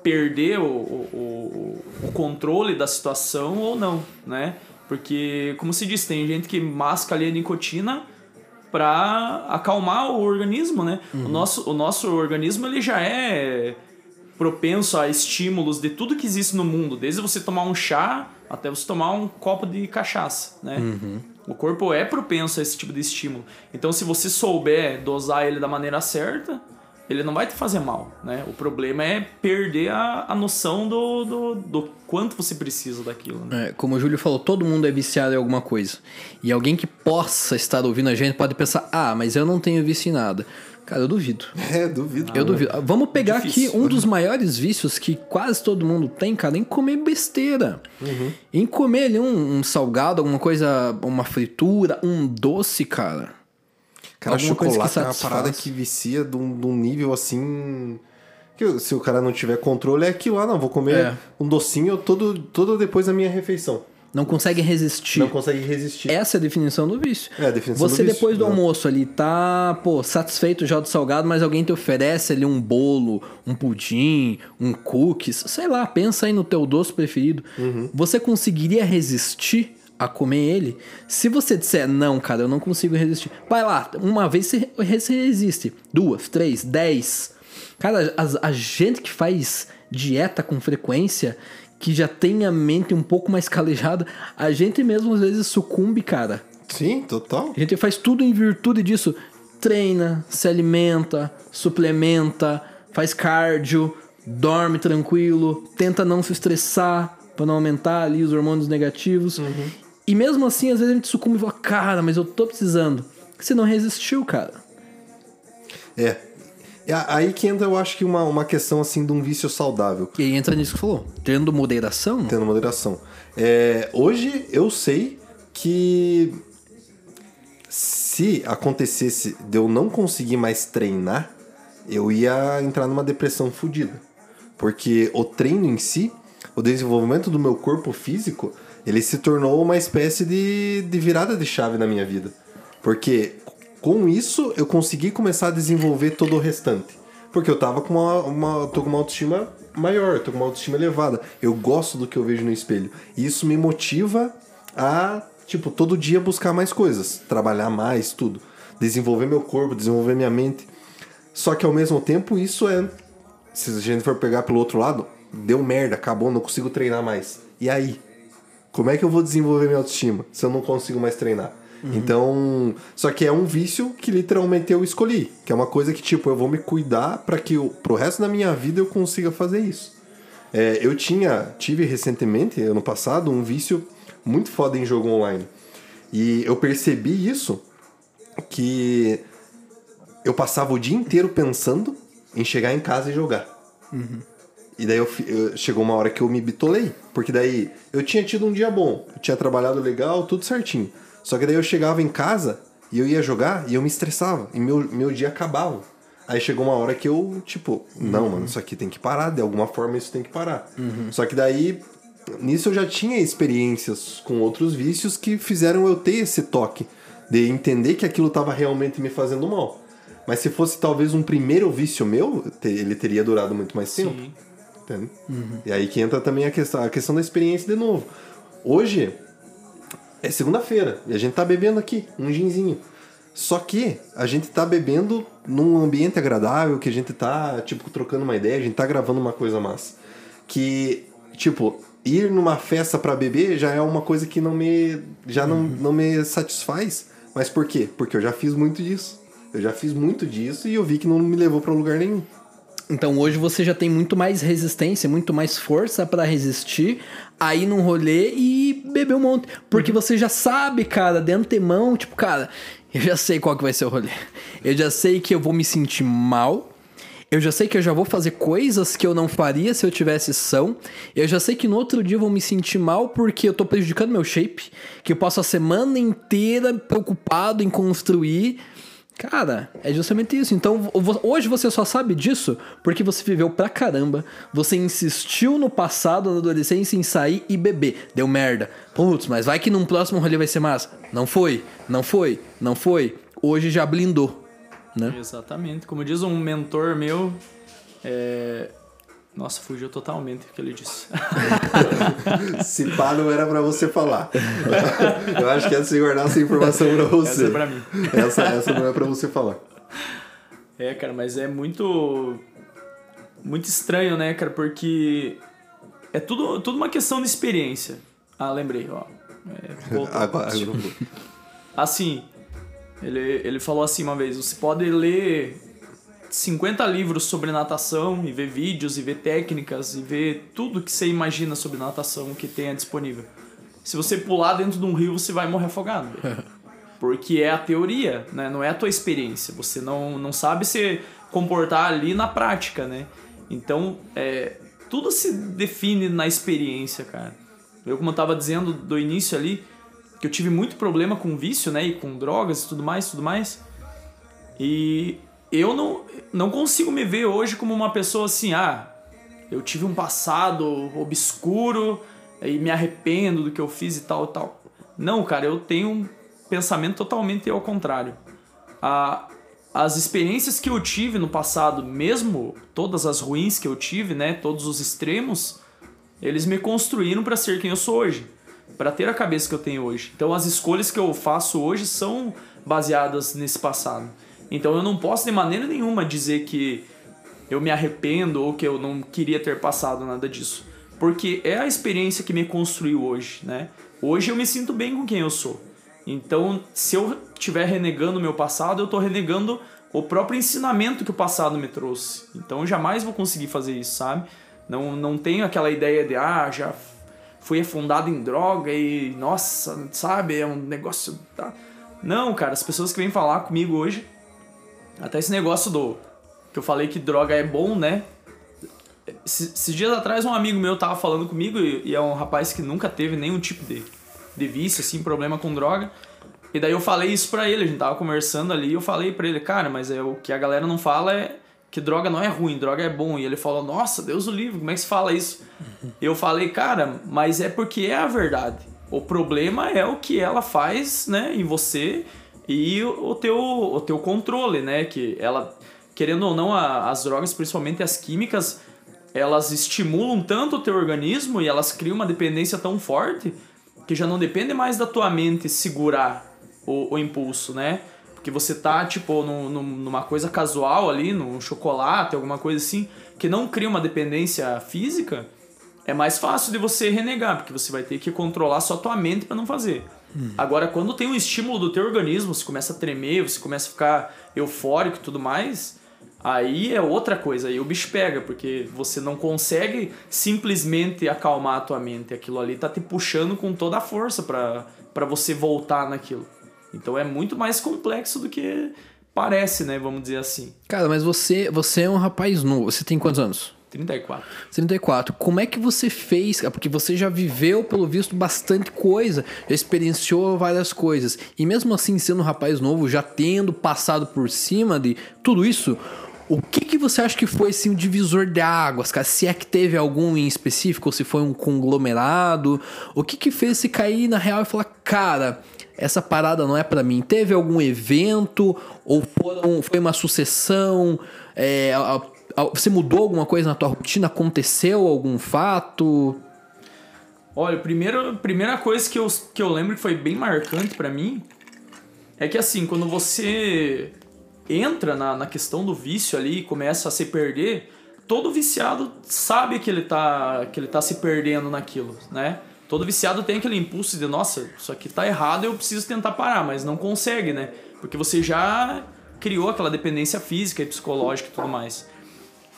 perder o, o, o, o controle da situação ou não, né? Porque, como se diz, tem gente que masca ali a nicotina para acalmar o organismo, né? O, nosso, o nosso organismo ele já é propenso a estímulos de tudo que existe no mundo, desde você tomar um chá até você tomar um copo de cachaça, né? O corpo é propenso a esse tipo de estímulo. Então, se você souber dosar ele da maneira certa, ele não vai te fazer mal, né? O problema é perder a, a noção do, do, do quanto você precisa daquilo, né?
É, como o Júlio falou, todo mundo é viciado em alguma coisa. E alguém que possa estar ouvindo a gente pode pensar: ah, mas eu não tenho vício em nada. Cara, eu duvido.
É, duvido.
Eu duvido. Vamos pegar
Difícil.
aqui um dos maiores vícios que quase todo mundo tem, cara, em comer besteira. Em comer ali um, um salgado, alguma coisa, uma fritura, um doce, cara.
Cara,
Alguma
chocolate é uma parada que vicia de um, de um nível assim. Que se o cara não tiver controle, é aquilo lá, não. Vou comer
É.
um docinho todo, todo depois da minha refeição.
Não consegue resistir.
Não consegue resistir.
Essa é a definição do vício.
É a definição
Você
do vício,
depois do
né?
almoço ali tá, pô, satisfeito já do salgado, mas alguém te oferece ali um bolo, um pudim, um cookies, sei lá, pensa aí no teu doce preferido.
Uhum.
Você conseguiria resistir a comer ele? Se você disser, não, cara, eu não consigo resistir. Vai lá, uma vez você, resiste. Duas, três, dez. Cara, a, a gente que faz dieta com frequência, que já tem a mente um pouco mais calejada, a gente mesmo às vezes sucumbe, cara.
Sim, total.
A gente faz tudo em virtude disso. Treina, se alimenta, suplementa, faz cardio, dorme tranquilo, tenta não se estressar pra não aumentar ali os hormônios negativos. E mesmo assim, às vezes a gente sucumbe e fala, cara, mas eu tô precisando. Você não resistiu, cara.
É. É aí que entra, eu acho que uma, uma questão assim de um vício saudável.
E aí entra nisso que você falou. Tendo moderação,
Tendo moderação. É, hoje eu sei que se acontecesse de eu não conseguir mais treinar, eu ia entrar numa depressão fodida. Porque o treino em si, o desenvolvimento do meu corpo físico, ele se tornou uma espécie de, de virada de chave na minha vida. Porque com isso eu consegui começar a desenvolver todo o restante. Porque eu tava com uma, uma, tô com uma autoestima maior, tô com uma autoestima elevada. Eu gosto do que eu vejo no espelho. E isso me motiva a, tipo, todo dia buscar mais coisas, trabalhar mais, tudo. Desenvolver meu corpo, desenvolver minha mente. Só que ao mesmo tempo isso é. Se a gente for pegar pelo outro lado, deu merda, acabou, não consigo treinar mais. E aí? Como é que eu vou desenvolver minha autoestima se eu não consigo mais treinar? Então, só que é um vício que literalmente eu escolhi, que é uma coisa que tipo, eu vou me cuidar para que eu, pro resto da minha vida eu consiga fazer isso. É, eu tinha, tive recentemente, ano passado, um vício muito foda em jogo online. E eu percebi isso que eu passava o dia inteiro pensando em chegar em casa e jogar. E daí eu, eu- chegou uma hora que eu me bitolei. Porque daí eu tinha tido um dia bom, eu tinha trabalhado legal, tudo certinho. Só que daí eu chegava em casa e eu ia jogar e eu me estressava. E meu, meu dia acabava. Aí chegou uma hora que eu, tipo, não, mano, isso aqui tem que parar, de alguma forma isso tem que parar. Só que daí, nisso eu já tinha experiências com outros vícios que fizeram eu ter esse toque de entender que aquilo tava realmente me fazendo mal. Mas se fosse talvez um primeiro vício meu, ele teria durado muito mais tempo. Entende? E aí que entra também a questão, a questão da experiência de novo. Hoje é segunda-feira e a gente tá bebendo aqui um ginzinho. Só que a gente tá bebendo num ambiente agradável, que a gente tá, tipo, trocando uma ideia, a gente tá gravando uma coisa massa. Que, tipo, ir numa festa para beber já é uma coisa que não me já não, não me satisfaz. Mas por quê? Porque eu já fiz muito disso. Eu já fiz muito disso e eu vi que não me levou para lugar nenhum.
Então hoje você já tem muito mais resistência, muito mais força para resistir a ir num rolê e beber um monte. Porque você já sabe, cara, de antemão, tipo, cara, eu já sei qual que vai ser o rolê. Eu já sei que eu vou me sentir mal. Eu já sei que eu já vou fazer coisas que eu não faria se eu tivesse são. Eu já sei que no outro dia eu vou me sentir mal porque eu tô prejudicando meu shape. Que eu passo a semana inteira preocupado em construir. Cara, é justamente isso. Então, hoje você só sabe disso porque você viveu pra caramba. Você insistiu no passado, na adolescência, em sair e beber. Deu merda. Putz, mas vai que num próximo rolê vai ser massa. Não foi, não foi, não foi. Hoje já blindou, né?
Exatamente. Como diz um mentor meu, é... Nossa, fugiu totalmente o que ele disse.
Se pá, não era pra você falar. Eu acho que é se guardar essa informação pra você.
Essa é pra mim.
Essa, essa não é pra você falar.
É, cara, mas é muito. Muito estranho, né, cara? Porque é tudo, tudo uma questão de experiência. Ah, lembrei, ó. É,
Agora,
assim, ele, ele falou assim uma vez: você pode ler 50 livros sobre natação e ver vídeos e ver técnicas e ver tudo que você imagina sobre natação que tenha disponível. Se você pular dentro de um rio, você vai morrer afogado. Porque é a teoria, né? Não é a tua experiência. Você não, não sabe se comportar ali na prática, né? Então, é, tudo se define na experiência, cara. Eu, como eu tava dizendo do início ali, que eu tive muito problema com vício, né? E com drogas e tudo mais, tudo mais. E eu não, não consigo me ver hoje como uma pessoa assim, ah, eu tive um passado obscuro e me arrependo do que eu fiz e tal e tal. Não, cara, eu tenho um pensamento totalmente ao contrário. As experiências que eu tive no passado, mesmo todas as ruins que eu tive, né, todos os extremos, eles me construíram para ser quem eu sou hoje, para ter a cabeça que eu tenho hoje. Então as escolhas que eu faço hoje são baseadas nesse passado. Então eu não posso de maneira nenhuma dizer que eu me arrependo ou que eu não queria ter passado nada disso. Porque é a experiência que me construiu hoje, né? Hoje eu me sinto bem com quem eu sou. Então, se eu estiver renegando o meu passado, eu estou renegando o próprio ensinamento que o passado me trouxe. Então, eu jamais vou conseguir fazer isso, sabe? Não, não tenho aquela ideia de, ah, já fui afundado em droga e, nossa, sabe, é um negócio. Tá... Não, cara, as pessoas que vêm falar comigo hoje até esse negócio do. Que eu falei que droga é bom, né? Esses dias atrás um amigo meu tava falando comigo e, é um rapaz que nunca teve nenhum tipo de, de vício, assim, problema com droga. E daí eu falei isso pra ele, a gente tava conversando ali e eu falei pra ele, cara, mas é, o que a galera não fala é que droga não é ruim, droga é bom. E ele falou, nossa, Deus o livre, como é que se fala isso? Eu falei, cara, mas é porque é a verdade. O problema é o que ela faz, né, em você e o teu, o teu controle, né? Que ela, querendo ou não, a, as drogas, principalmente as químicas, elas estimulam tanto o teu organismo e elas criam uma dependência tão forte que já não depende mais da tua mente segurar o, o impulso, né? Porque você tá, tipo, numa coisa casual ali, num chocolate, alguma coisa assim, que não cria uma dependência física, é mais fácil de você renegar, porque você vai ter que controlar só tua mente para não fazer. Hum. Agora, quando tem um estímulo do teu organismo, você começa a tremer, você começa a ficar eufórico e tudo mais, aí é outra coisa, aí o bicho pega, porque você não consegue simplesmente acalmar a tua mente. Aquilo ali tá te puxando com toda a força para você voltar naquilo. Então é muito mais complexo do que parece, né? Vamos dizer assim.
Cara, mas você, você é um rapaz novo. Você tem quantos anos?
34.
34. Como é que você fez? Porque você já viveu, pelo visto, bastante coisa, já experienciou várias coisas. E mesmo assim, sendo um rapaz novo, já tendo passado por cima de tudo isso, o que, que você acha que foi assim, divisor de águas, cara? Se é que teve algum em específico, ou se foi um conglomerado, o que que fez você cair na real e falar, cara, essa parada não é para mim? Teve algum evento ou foram, foi uma sucessão? É, Você mudou alguma coisa na tua rotina? Aconteceu algum fato?
Olha, primeiro, a primeira coisa que eu, que eu lembro que foi bem marcante pra mim é que assim, quando você entra na, na questão do vício ali e começa a se perder, todo viciado sabe que ele tá, que ele tá se perdendo naquilo, né? Todo viciado tem aquele impulso de, nossa, isso aqui tá errado, eu preciso tentar parar, mas não consegue, né? Porque você já criou aquela dependência física e psicológica e tudo mais.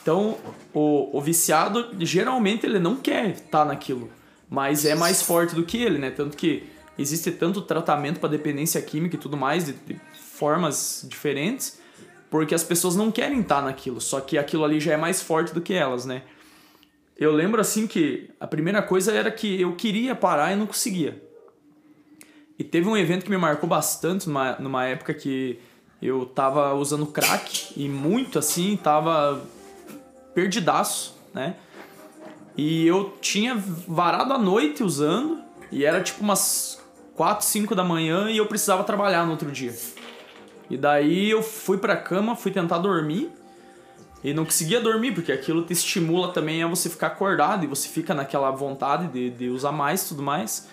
Então, o, o viciado, geralmente, ele não quer estar naquilo, mas é mais forte do que ele, né? Tanto que existe tanto tratamento para dependência química e tudo mais, de, de formas diferentes, porque as pessoas não querem estar naquilo, só que aquilo ali já é mais forte do que elas, né? Eu lembro assim que a primeira coisa era que eu queria parar e não conseguia. E teve um evento que me marcou bastante numa, numa época que eu tava usando crack e muito assim, tava perdidaço, né? E eu tinha varado a noite usando e era tipo umas 4, 5 da manhã e eu precisava trabalhar no outro dia. E daí eu fui pra cama, fui tentar dormir e não conseguia dormir, porque aquilo te estimula também a você ficar acordado e você fica naquela vontade de, de usar mais tudo mais.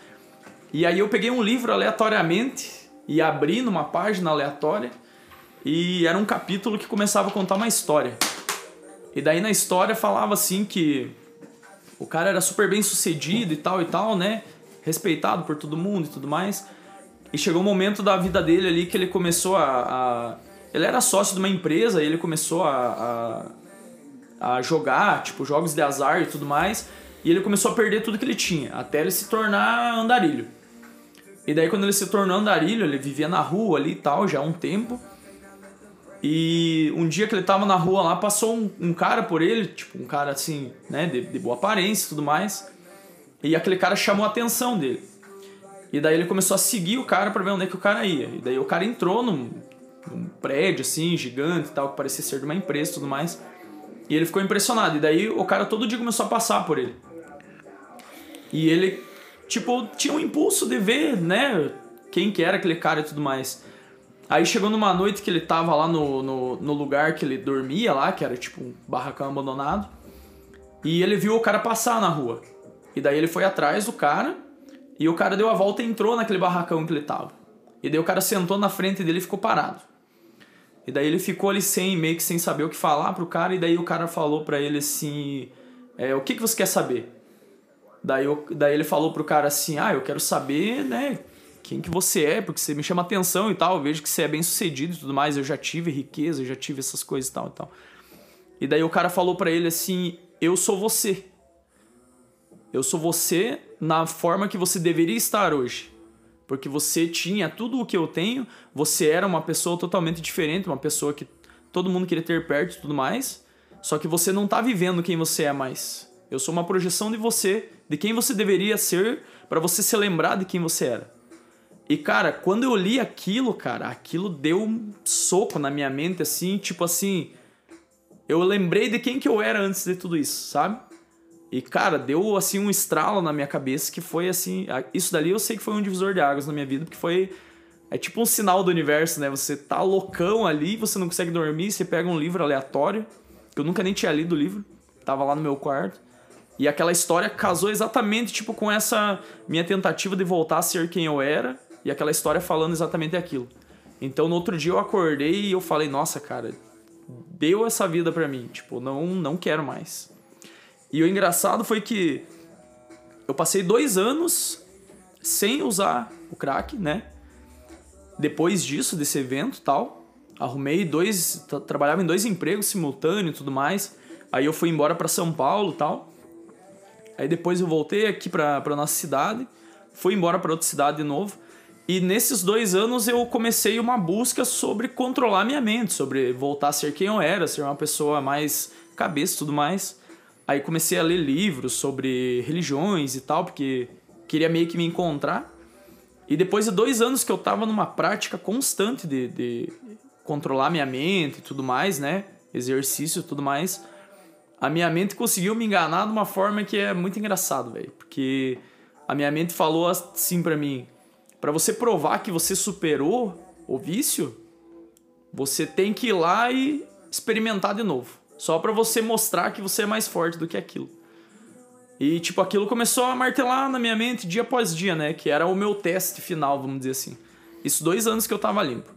E aí eu peguei um livro aleatoriamente e abri numa página aleatória e era um capítulo que começava a contar uma história. E daí na história falava assim que o cara era super bem sucedido e tal e tal, né? Respeitado por todo mundo e tudo mais. E chegou um momento da vida dele ali que ele começou a. a- ele era sócio de uma empresa e ele começou a, a, a jogar, tipo, jogos de azar e tudo mais. E ele começou a perder tudo que ele tinha, até ele se tornar andarilho. E daí quando ele se tornou andarilho, ele vivia na rua ali e tal, já há um tempo. E um dia que ele tava na rua lá, passou um, um cara por ele, tipo, um cara assim, né, de, de boa aparência e tudo mais. E aquele cara chamou a atenção dele. E daí ele começou a seguir o cara pra ver onde é que o cara ia. E daí o cara entrou num, num prédio assim, gigante e tal, que parecia ser de uma empresa e tudo mais. E ele ficou impressionado. E daí o cara todo dia começou a passar por ele. E ele, tipo, tinha um impulso de ver, né, quem que era aquele cara e tudo mais. Aí chegou numa noite que ele tava lá no, no, no lugar que ele dormia lá, que era tipo um barracão abandonado. E ele viu o cara passar na rua. E daí ele foi atrás do cara. E o cara deu a volta e entrou naquele barracão que ele tava. E daí o cara sentou na frente dele e ficou parado. E daí ele ficou ali sem, meio que sem saber o que falar pro cara. E daí o cara falou pra ele assim: é, O que, que você quer saber? Daí, eu- daí ele falou pro cara assim: Ah, eu quero saber, né? Quem que você é, porque você me chama atenção e tal. Eu vejo que você é bem sucedido e tudo mais. Eu já tive riqueza, eu já tive essas coisas e tal e tal. E daí o cara falou pra ele assim: Eu sou você. Eu sou você na forma que você deveria estar hoje. Porque você tinha tudo o que eu tenho, você era uma pessoa totalmente diferente, uma pessoa que todo mundo queria ter perto e tudo mais. Só que você não tá vivendo quem você é mais. Eu sou uma projeção de você, de quem você deveria ser, pra você se lembrar de quem você era. E cara, quando eu li aquilo, cara, aquilo deu um soco na minha mente assim, tipo assim, eu lembrei de quem que eu era antes de tudo isso, sabe? E cara, deu assim um estralo na minha cabeça que foi assim, isso dali eu sei que foi um divisor de águas na minha vida, porque foi é tipo um sinal do universo, né? Você tá loucão ali, você não consegue dormir, você pega um livro aleatório, que eu nunca nem tinha lido o livro, tava lá no meu quarto. E aquela história casou exatamente tipo com essa minha tentativa de voltar a ser quem eu era, e aquela história falando exatamente aquilo. Então no outro dia eu acordei e eu falei, nossa, cara, deu essa vida pra mim, tipo, não não quero mais. E o engraçado foi que eu passei dois anos sem usar o crack, né? Depois disso, desse evento tal, arrumei dois. tra- Trabalhava em dois empregos simultâneos e tudo mais. Aí eu fui embora pra São Paulo tal. Aí depois eu voltei aqui pra nossa cidade, fui embora pra outra cidade de novo. E nesses dois anos eu comecei uma busca sobre controlar minha mente, sobre voltar a ser quem eu era, ser uma pessoa mais cabeça e tudo mais. Aí comecei a ler livros sobre religiões e tal, porque queria meio que me encontrar. E depois de dois anos que eu tava numa prática constante de, de controlar minha mente e tudo mais, né? Exercício e tudo mais, a minha mente conseguiu me enganar de uma forma que é muito engraçado, velho. Porque a minha mente falou assim pra mim: pra você provar que você superou o vício, você tem que ir lá e experimentar de novo. Só pra você mostrar que você é mais forte do que aquilo. E, tipo, aquilo começou a martelar na minha mente dia após dia, né? Que era o meu teste final, vamos dizer assim. Isso dois anos que eu tava limpo.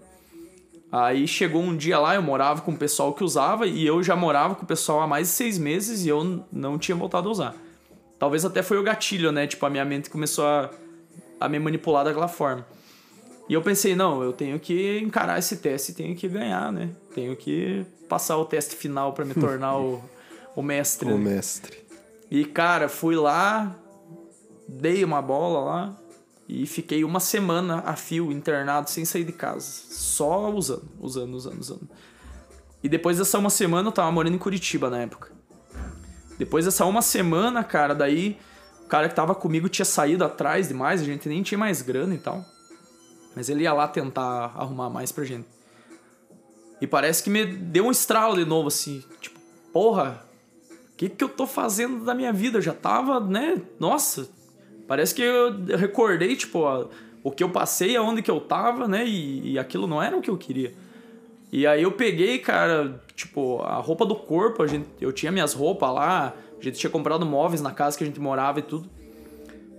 Aí chegou um dia lá, eu morava com o pessoal que usava e eu já morava com o pessoal há mais de seis meses e eu não tinha voltado a usar. Talvez até foi o gatilho, né? Tipo, a minha mente começou a, a me manipular daquela forma. E eu pensei, não, eu tenho que encarar esse teste tenho que ganhar, né? Tenho que passar o teste final para me tornar o, o mestre.
O
né?
mestre.
E, cara, fui lá, dei uma bola lá e fiquei uma semana a fio, internado, sem sair de casa. Só usando, usando, usando, usando. E depois dessa uma semana eu tava morando em Curitiba na época. Depois dessa uma semana, cara, daí cara que tava comigo tinha saído atrás demais, a gente nem tinha mais grana e tal. Mas ele ia lá tentar arrumar mais pra gente. E parece que me deu um estralo de novo, assim. Tipo, porra, o que, que eu tô fazendo da minha vida? Eu já tava, né? Nossa, parece que eu recordei, tipo, a- o que eu passei, aonde que eu tava, né? E, e aquilo não era o que eu queria. E aí eu peguei, cara, tipo, a roupa do corpo, a gente, eu tinha minhas roupas lá, a gente tinha comprado móveis na casa que a gente morava e tudo.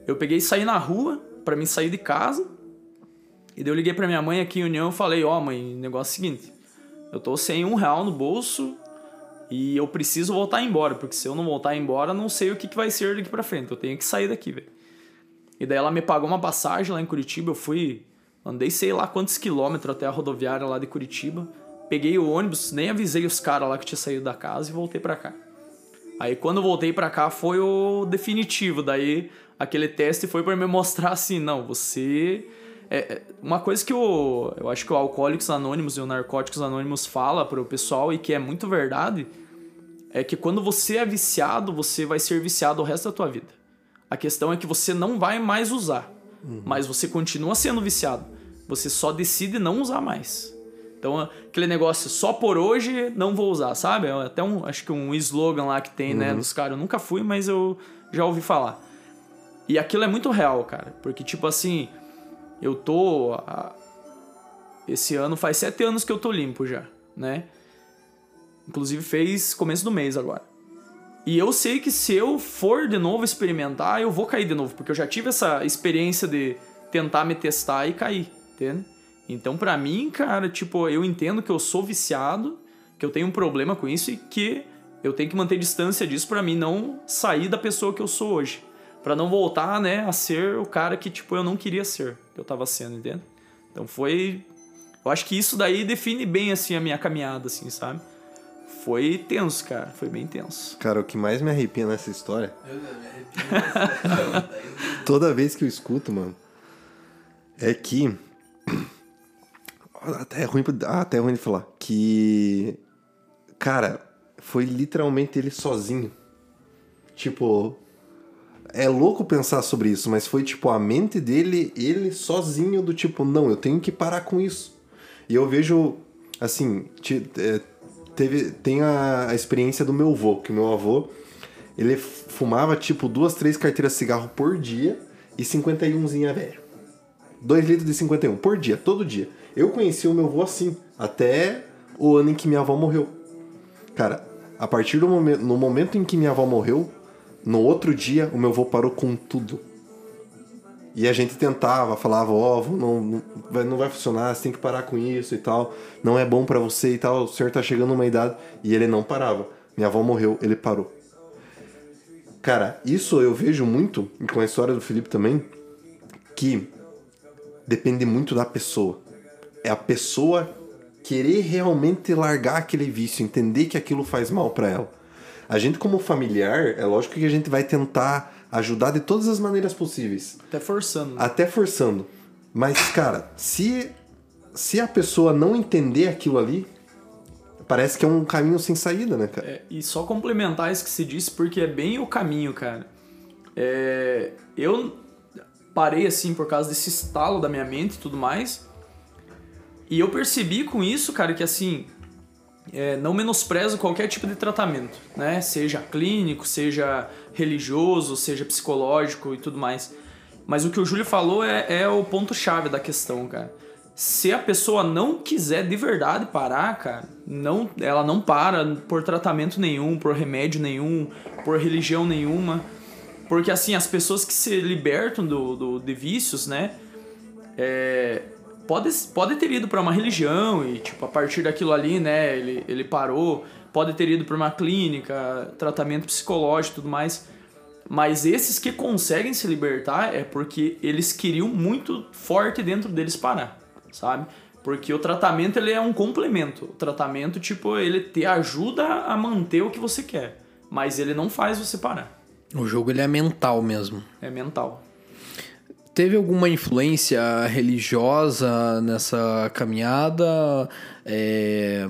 Eu peguei e saí na rua pra mim sair de casa. E daí eu liguei pra minha mãe aqui em União e falei, ó mãe, o negócio é o seguinte, eu tô sem um real no bolso e eu preciso voltar embora, porque se eu não voltar embora, não sei o que, que vai ser daqui pra frente. Eu tenho que sair daqui, velho. E daí ela me pagou uma passagem lá em Curitiba, eu fui, andei sei lá quantos quilômetros até a rodoviária lá de Curitiba. Peguei o ônibus, nem avisei os caras lá que tinha saído da casa e voltei pra cá. Aí quando voltei pra cá foi o definitivo, daí aquele teste foi pra me mostrar assim, não, você é, é, uma coisa que o eu acho que o Alcoólicos Anônimos e o Narcóticos Anônimos fala pro pessoal e que é muito verdade, é que quando você é viciado, você vai ser viciado o resto da tua vida. A questão é que você não vai mais usar, mas você continua sendo viciado. Você só decide não usar mais. Então, aquele negócio só por hoje não vou usar, sabe? É até um, acho que um slogan lá que tem, né, dos caras. Eu nunca fui, mas eu já ouvi falar. E aquilo é muito real, cara. Porque, tipo assim, eu tô. ah, Esse ano faz sete anos que eu tô limpo já, né? Inclusive fez começo do mês agora. E eu sei que se eu for de novo experimentar, eu vou cair de novo, porque eu já tive essa experiência de tentar me testar e cair, entende? Então, pra mim, cara, tipo, eu entendo que eu sou viciado, que eu tenho um problema com isso e que eu tenho que manter distância disso pra mim não sair da pessoa que eu sou hoje. Pra não voltar, né, a ser o cara que, tipo, eu não queria ser, que eu tava sendo, entende? Então foi. Eu acho que isso daí define bem, assim, a minha caminhada, assim, sabe? Foi tenso, cara. Foi bem tenso.
Cara, o que mais me arrepia nessa história. Toda vez que eu escuto, mano, é que. Até é ruim, pra- até é ruim de falar. Que. Cara, foi literalmente ele sozinho. Tipo. É louco pensar sobre isso, mas foi tipo a mente dele, ele sozinho, do tipo, não, eu tenho que parar com isso. E eu vejo, assim, te- é, teve, tem a, a experiência do meu avô, que meu avô, ele fumava tipo duas, três carteiras de cigarro por dia e 51zinha velho. 2 litros de 51 por dia, todo dia. Eu conheci o meu avô assim, até o ano em que minha avó morreu. Cara, a partir do momento, no momento em que minha avó morreu, no outro dia o meu avô parou com tudo. E a gente tentava, falava, ó, vô, não, não, vai, funcionar, você tem que parar com isso e tal. Não é bom pra você e tal, o senhor tá chegando numa idade. E ele não parava. Minha avó morreu, ele parou. Cara, isso eu vejo muito, e com a história do Felipe também, que depende muito da pessoa. É a pessoa querer realmente largar aquele vício, entender que aquilo faz mal pra ela. A gente como familiar, é lógico que a gente vai tentar ajudar de todas as maneiras possíveis,
Até forçando.
até forçando. Mas cara, se se a pessoa não entender aquilo ali, parece que é um caminho sem saída, né, cara?
É, e só complementar isso que se disse, porque é bem o caminho, cara. É, eu parei assim por causa desse estalo da minha mente e tudo mais. E eu percebi com isso, cara, que assim, é, não menosprezo qualquer tipo de tratamento, né? Seja clínico, seja religioso, seja psicológico e tudo mais. Mas o que o Júlio falou é, é o ponto-chave da questão, cara. se a pessoa não quiser de verdade parar, cara, não, ela não para por tratamento nenhum, por remédio nenhum, por religião nenhuma. Porque assim, as pessoas que se libertam do, do de vícios, né? É, pode, pode ter ido para uma religião e, tipo, a partir daquilo ali, né, ele, ele parou. Pode ter ido para uma clínica, tratamento psicológico e tudo mais. Mas esses que conseguem se libertar é porque eles queriam muito forte dentro deles parar, sabe? Porque o tratamento ele é um complemento. O tratamento, tipo, ele te ajuda a manter o que você quer, mas ele não faz você parar.
O jogo ele é mental mesmo.
É mental.
Teve alguma influência religiosa nessa caminhada? É,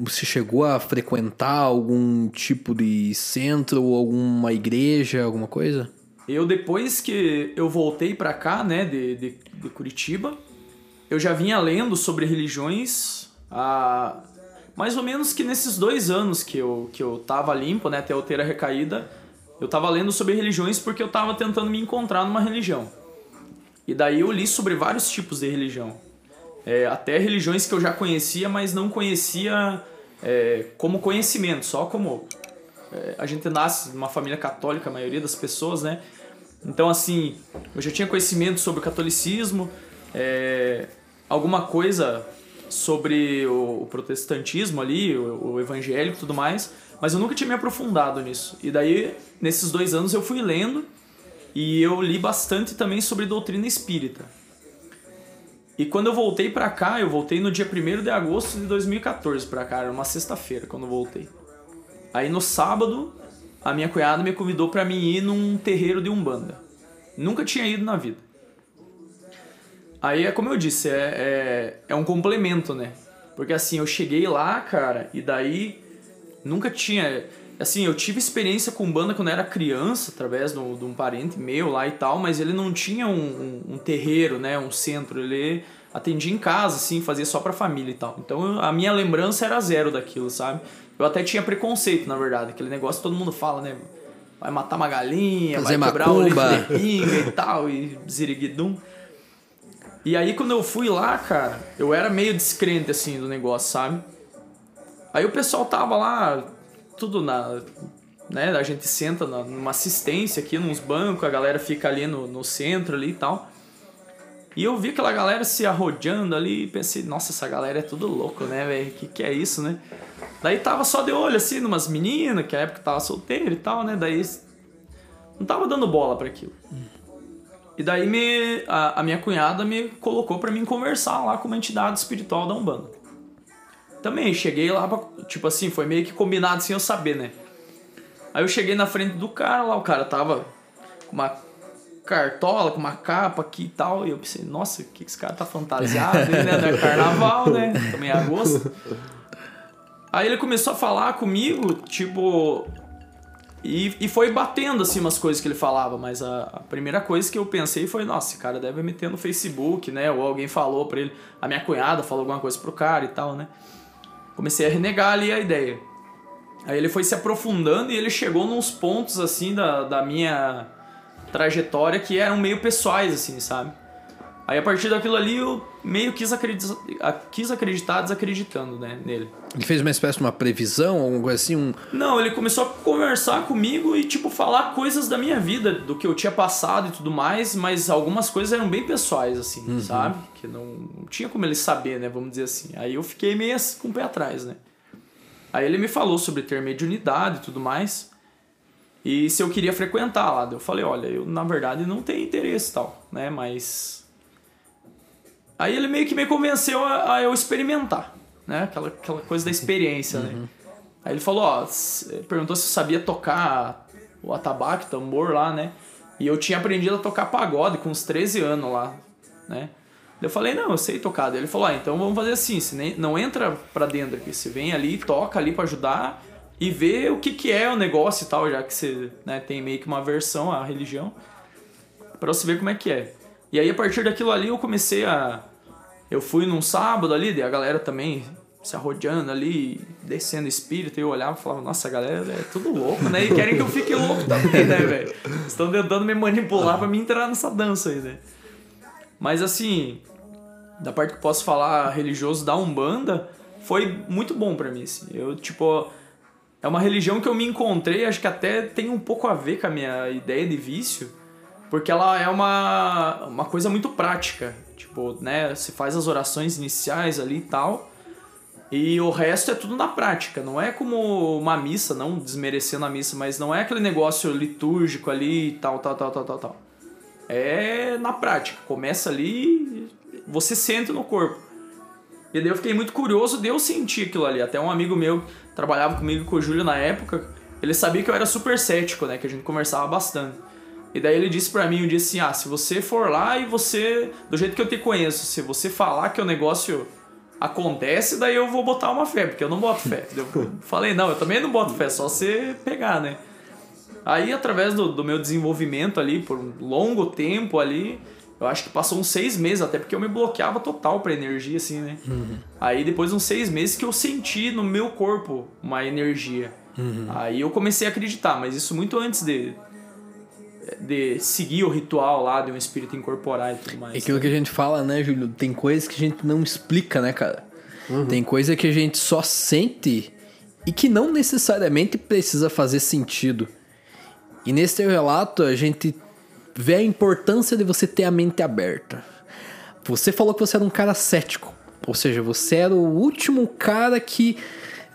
você chegou a frequentar algum tipo de centro alguma igreja, alguma coisa?
Eu, depois que eu voltei para cá, né, de, de, de, Curitiba, eu já vinha lendo sobre religiões há mais ou menos que nesses dois anos que eu, que eu tava limpo, né, até eu ter a recaída, eu tava lendo sobre religiões porque eu tava tentando me encontrar numa religião. E daí eu li sobre vários tipos de religião. É, até religiões que eu já conhecia, mas não conhecia é, como conhecimento, só como. É, a gente nasce numa família católica, a maioria das pessoas, né? Então, assim, eu já tinha conhecimento sobre o catolicismo, é, alguma coisa sobre o, o protestantismo ali, o, o evangélico e tudo mais, mas eu nunca tinha me aprofundado nisso. E daí, nesses dois anos, eu fui lendo e eu li bastante também sobre doutrina espírita. E quando eu voltei pra cá, eu voltei no dia 1 de agosto de 2014 pra cá, era uma sexta-feira quando eu voltei. Aí no sábado, a minha cunhada me convidou para mim ir num terreiro de Umbanda. Nunca tinha ido na vida. Aí é como eu disse, é, é, é um complemento, né? Porque assim, eu cheguei lá, cara, e daí nunca tinha. Assim, eu tive experiência com banda quando eu era criança, através de um, de um parente meu lá e tal, mas ele não tinha um, um, um, terreiro, né? Um centro. Ele atendia em casa, assim, fazia só pra família e tal. Então a minha lembrança era zero daquilo, sabe? Eu até tinha preconceito, na verdade. Aquele negócio todo mundo fala, né? Vai matar uma galinha, Fazer vai quebrar macumba. o leite de pinga e tal, e ziriguidum. E aí quando eu fui lá, cara, eu era meio descrente, assim, do negócio, sabe? Aí o pessoal tava lá tudo na. Né, a gente senta numa assistência aqui, nos bancos, a galera fica ali no, no centro ali e tal. E eu vi aquela galera se arrodeando ali e pensei, nossa, essa galera é tudo louco, né, velho? Que que é isso, né? Daí tava só de olho assim, numas meninas, que a época tava solteira e tal, né? Daí não tava dando bola para aquilo. E daí me, a, a, minha cunhada me colocou para mim conversar lá com uma entidade espiritual da Umbanda também cheguei lá, pra, tipo assim, foi meio que combinado sem eu saber, né? Aí eu cheguei na frente do cara lá, o cara tava com uma cartola, com uma capa aqui e tal. E eu pensei, nossa, o que esse cara tá fantasiado, né? Não é carnaval, né? Também é agosto. Aí ele começou a falar comigo, tipo. E, e foi batendo assim umas coisas que ele falava, mas a, a, primeira coisa que eu pensei foi, nossa, esse cara deve meter no Facebook, né? Ou alguém falou pra ele, a minha cunhada falou alguma coisa pro cara e tal, né? Comecei a renegar ali a ideia. Aí ele foi se aprofundando e ele chegou nos pontos assim da, da minha trajetória que eram meio pessoais, assim, sabe? Aí a partir daquilo ali eu meio quis acreditar, quis acreditar desacreditando, né, nele.
Ele fez uma espécie de uma previsão, alguma coisa assim? Um...
Não, ele começou a conversar comigo e, tipo, falar coisas da minha vida, do que eu tinha passado e tudo mais, mas algumas coisas eram bem pessoais, assim, uhum. sabe? Que não, não tinha como ele saber, né, vamos dizer assim. Aí eu fiquei meio assim, com o pé atrás, né? Aí ele me falou sobre ter mediunidade e tudo mais. E se eu queria frequentar lá. Eu falei, olha, eu na verdade não tenho interesse tal, né? Mas Aí ele meio que me convenceu a, a eu experimentar, né? Aquela, aquela coisa da experiência, né? uhum. Aí ele falou, ó, perguntou se eu sabia tocar o atabaque, tambor lá, né? E eu tinha aprendido a tocar pagode com uns 13 anos lá, né? Eu falei, não, eu sei tocar. Ele falou, ah, então vamos fazer assim, você nem, não entra pra dentro aqui, você vem ali, toca ali para ajudar e vê o que, que é o negócio e tal, já que você né, tem meio que uma versão à religião, para você ver como é que é. E aí a partir daquilo ali eu comecei a. Eu fui num sábado ali, a galera também se arrodeando ali, descendo espírito, e eu olhava e falava, nossa, a galera é tudo louco, né? E querem que eu fique louco também, né, velho? Estão tentando me manipular para me entrar nessa dança aí, né? Mas assim, da parte que posso falar religioso da Umbanda, foi muito bom para mim, assim. Eu, tipo, é uma religião que eu me encontrei, acho que até tem um pouco a ver com a minha ideia de vício, porque ela é uma, uma coisa muito prática. Tipo, né, você faz as orações iniciais ali e tal, e o resto é tudo na prática, não é como uma missa, não desmerecendo a missa, mas não é aquele negócio litúrgico ali e tal, tal, tal, tal, tal, tal. É na prática, começa ali, você sente no corpo. E daí eu fiquei muito curioso de eu sentir aquilo ali. Até um amigo meu trabalhava comigo com o Júlio na época, ele sabia que eu era super cético, né, que a gente conversava bastante. E daí ele disse para mim um dia assim: "Ah, se você for lá e você, do jeito que eu te conheço, se você falar que o negócio acontece, daí eu vou botar uma fé, porque eu não boto fé. Eu falei, não, eu também não boto fé, só você pegar, né? Aí, através do, do meu desenvolvimento ali, por um longo tempo ali, eu acho que passou uns seis meses, até porque eu me bloqueava total pra energia, assim, né? Uhum. Aí, depois de uns seis meses que eu senti no meu corpo uma energia. Uhum. Aí eu comecei a acreditar, mas isso muito antes de, de seguir o ritual lá de um espírito incorporar e tudo mais.
É aquilo que a gente fala, né, Júlio? Tem coisas que a gente não explica, né, cara? Uhum. Tem coisa que a gente só sente e que não necessariamente precisa fazer sentido. E nesse teu relato, a gente vê a importância de você ter a mente aberta. Você falou que você era um cara cético. Ou seja, você era o último cara que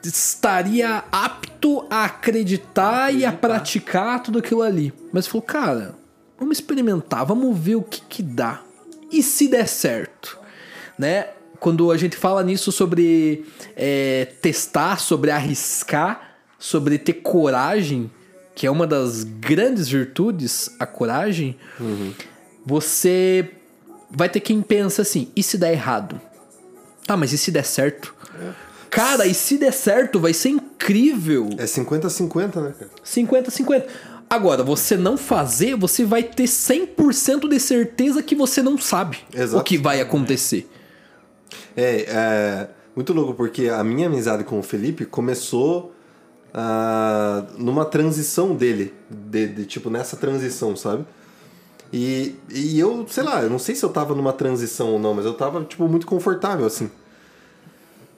estaria apto a acreditar, acreditar, e a praticar tudo aquilo ali. Mas falou, cara, vamos experimentar, vamos ver o que, que dá. E se der certo? Né? Quando a gente fala nisso sobre é, testar, sobre arriscar, sobre ter coragem, que é uma das grandes virtudes, a coragem, uhum. você vai ter quem pensa assim: e se der errado? Tá, mas e se der certo? É. Cara, e se der certo, vai ser incrível.
É 50-50, né, cara?
50-50. Agora, você não fazer, você vai ter 100% de certeza que você não sabe Exato. o que vai acontecer.
É, é muito louco, porque a minha amizade com o Felipe começou uh, numa transição dele. De, de, tipo, nessa transição, sabe? E, e eu, sei lá, eu não sei se eu tava numa transição ou não, mas eu tava, tipo, muito confortável, assim.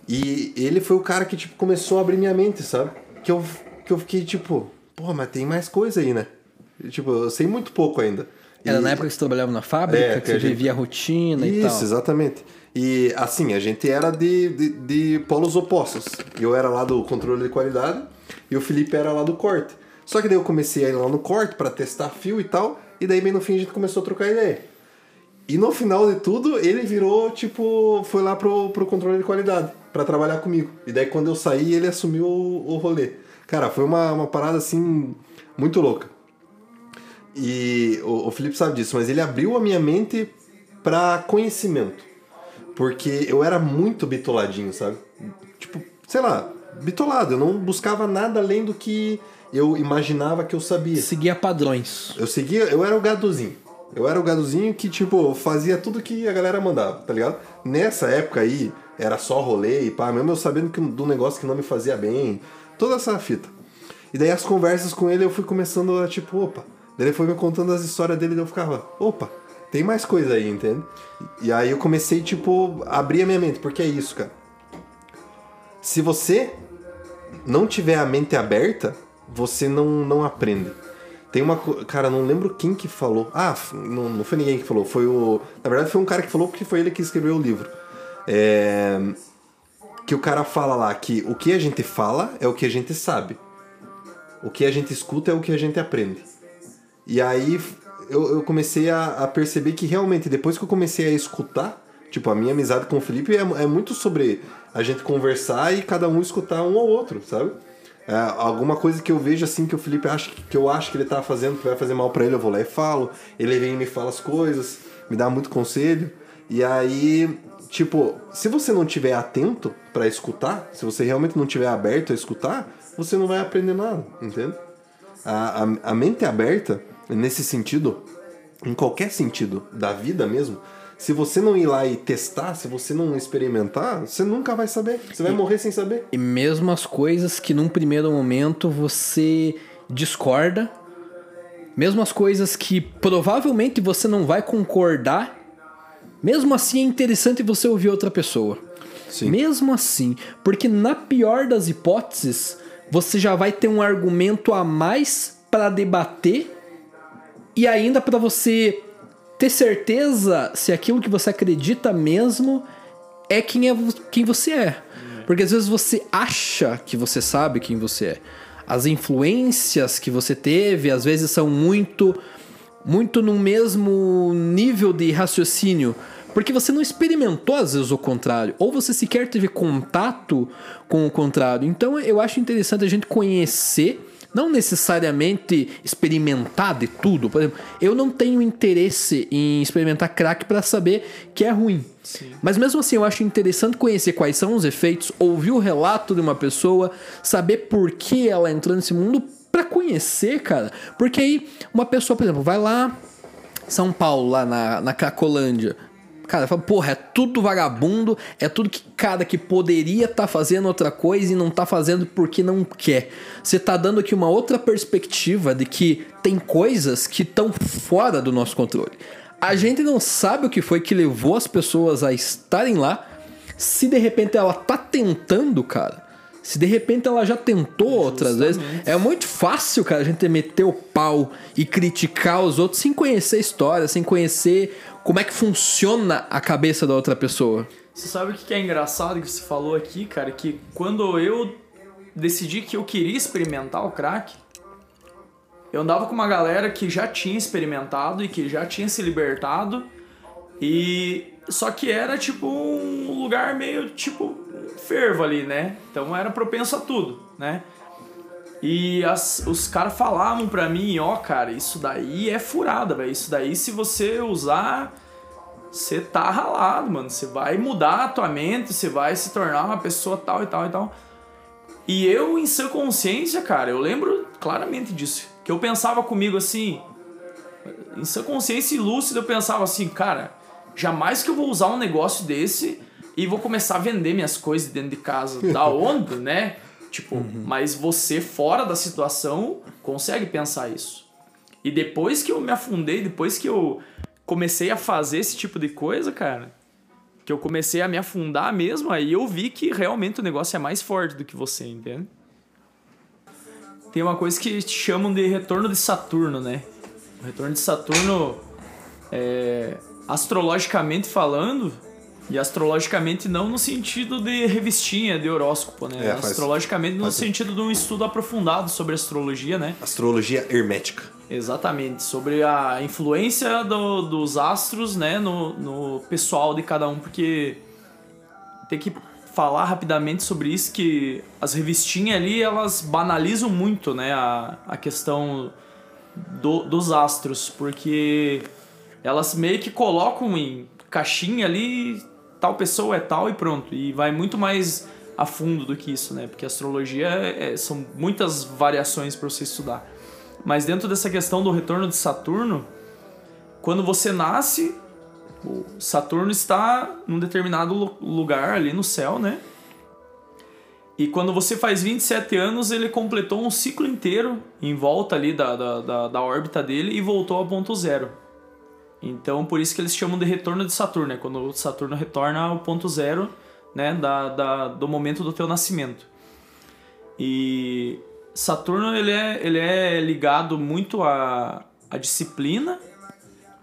E ele foi o cara que, tipo, começou a abrir minha mente, sabe? Que eu, que eu fiquei, tipo, pô, mas tem mais coisa aí, né? Tipo, eu sei muito pouco ainda.
Era e... na época que você trabalhava na fábrica, é, que, que você gente... vivia a rotina
Isso,
e tal.
Isso, exatamente. E assim, a gente era de, de, de, polos opostos. Eu era lá do controle de qualidade e o Felipe era lá do corte. Só que daí eu comecei a ir lá no corte para testar fio e tal, e daí bem no fim a gente começou a trocar ideia. E no final de tudo, ele virou, tipo, foi lá pro, pro controle de qualidade para trabalhar comigo. E daí quando eu saí, ele assumiu o, o rolê. Cara, foi uma, uma parada assim muito louca. E o, o Felipe sabe disso, mas ele abriu a minha mente para conhecimento. Porque eu era muito bitoladinho, sabe? Tipo, sei lá, bitolado. Eu não buscava nada além do que eu imaginava que eu sabia.
Seguia padrões.
Eu seguia, eu era o gadozinho. Eu era o gadozinho que, tipo, fazia tudo que a galera mandava, tá ligado? Nessa época aí, era só rolê e pá, mesmo eu sabendo que, do negócio que não me fazia bem, toda essa fita. E daí as conversas com ele eu fui começando a tipo, opa. Daí ele foi me contando as histórias dele e eu ficava, opa, tem mais coisa aí, entende? E aí eu comecei, tipo, a abrir a minha mente, porque é isso, cara. Se você não tiver a mente aberta, você não, não aprende. Tem uma. Cara, não lembro quem que falou. Ah, não, não foi ninguém que falou. Foi o. Na verdade, foi um cara que falou porque foi ele que escreveu o livro. É, que o cara fala lá que o que a gente fala é o que a gente sabe. O que a gente escuta é o que a gente aprende. E aí eu, eu comecei a, a, perceber que realmente, depois que eu comecei a escutar, tipo, a minha amizade com o Felipe é, é muito sobre a gente conversar e cada um escutar um ao outro, sabe? É, alguma coisa que eu vejo assim que o Felipe acha que eu acho que ele tá fazendo que vai fazer mal para ele, eu vou lá e falo. Ele vem e me fala as coisas, me dá muito conselho. E aí Tipo, se você não tiver atento para escutar, se você realmente não tiver aberto a escutar, você não vai aprender nada, entende? A, a, a mente aberta, nesse sentido, em qualquer sentido da vida mesmo, se você não ir lá e testar, se você não experimentar, você nunca vai saber. Você vai e, morrer sem saber.
E mesmo as coisas que num primeiro momento você discorda, mesmo as coisas que provavelmente você não vai concordar, Mesmo assim é interessante você ouvir outra pessoa.
Sim.
Mesmo assim, porque na pior das hipóteses, você já vai ter um argumento a mais para debater e ainda para você ter certeza se aquilo que você acredita mesmo é quem é quem você é. Porque às vezes você acha que você sabe quem você é. As influências que você teve às vezes são muito muito no mesmo nível de raciocínio, porque você não experimentou às vezes o contrário, ou você sequer teve contato com o contrário. Então eu acho interessante a gente conhecer, não necessariamente experimentar de tudo. Por exemplo, eu não tenho interesse em experimentar crack para saber que é ruim. Mas mesmo assim, eu acho interessante conhecer quais são os efeitos, ouvir o relato de uma pessoa, saber por que ela entrou nesse mundo pra conhecer, cara. Porque aí uma pessoa, por exemplo, vai lá São Paulo, lá na, na Cracolândia. Cara, fala, porra, é tudo vagabundo, é tudo que cara que poderia estar fazendo outra coisa e não tá fazendo porque não quer. Você tá dando aqui uma outra perspectiva de que tem coisas que estão fora do nosso controle. A gente não sabe o que foi que levou as pessoas a estarem lá. Se de repente ela tá tentando, cara. Se de repente ela já tentou outras vezes, é muito fácil, cara, a gente meter o pau e criticar os outros sem conhecer a história, sem conhecer como é que funciona a cabeça da outra pessoa.
Você sabe o que é engraçado que você falou aqui, cara? Que quando eu decidi que eu queria experimentar o crack, eu andava com uma galera que já tinha experimentado e que já tinha se libertado. E só que era tipo um lugar meio tipo fervo ali, né? Então era propenso a tudo, né? E as- os caras falavam pra mim, ó, cara, isso daí é furada, velho. Isso daí, se você usar, você tá ralado, mano. Você vai mudar a tua mente, você vai se tornar uma pessoa tal e tal e tal. E eu, em sã consciência, cara, eu lembro claramente disso. Que eu pensava comigo assim, em sã consciência e lúcido, eu pensava assim, cara, jamais que eu vou usar um negócio desse e vou começar a vender minhas coisas dentro de casa. Da onde, né? Tipo, mas você fora da situação consegue pensar isso. E depois que eu me afundei, depois que eu comecei a fazer esse tipo de coisa, cara, que eu comecei a me afundar mesmo, aí eu vi que realmente o negócio é mais forte do que você, entende? Tem uma coisa que chamam de retorno de Saturno, né? O retorno de Saturno, é, astrologicamente falando, e astrologicamente não no sentido de revistinha, de horóscopo, né?
É, faz-
astrologicamente no
faz-
sentido de um estudo aprofundado sobre astrologia, né?
Astrologia hermética.
Exatamente, sobre a influência do- dos astros, né, no, no pessoal de cada um, porque tem que falar rapidamente sobre isso, que as revistinhas ali, elas banalizam muito, né, a, a questão do- dos astros, porque elas meio que colocam em caixinha ali, tal pessoa é tal e pronto, e vai muito mais a fundo do que isso, né, porque astrologia é- são muitas variações para você estudar. Mas dentro dessa questão do retorno de Saturno, quando você nasce, o Saturno está num determinado lu- lugar ali no céu, né? E quando você faz 27 anos, ele completou um ciclo inteiro em volta ali da, da, da, da órbita dele e voltou ao ponto zero. Então, por isso que eles chamam de retorno de Saturno, né? Quando Saturno retorna ao ponto zero, né? Da, da, do momento do teu nascimento. E Saturno ele é, ele é ligado muito à, à disciplina,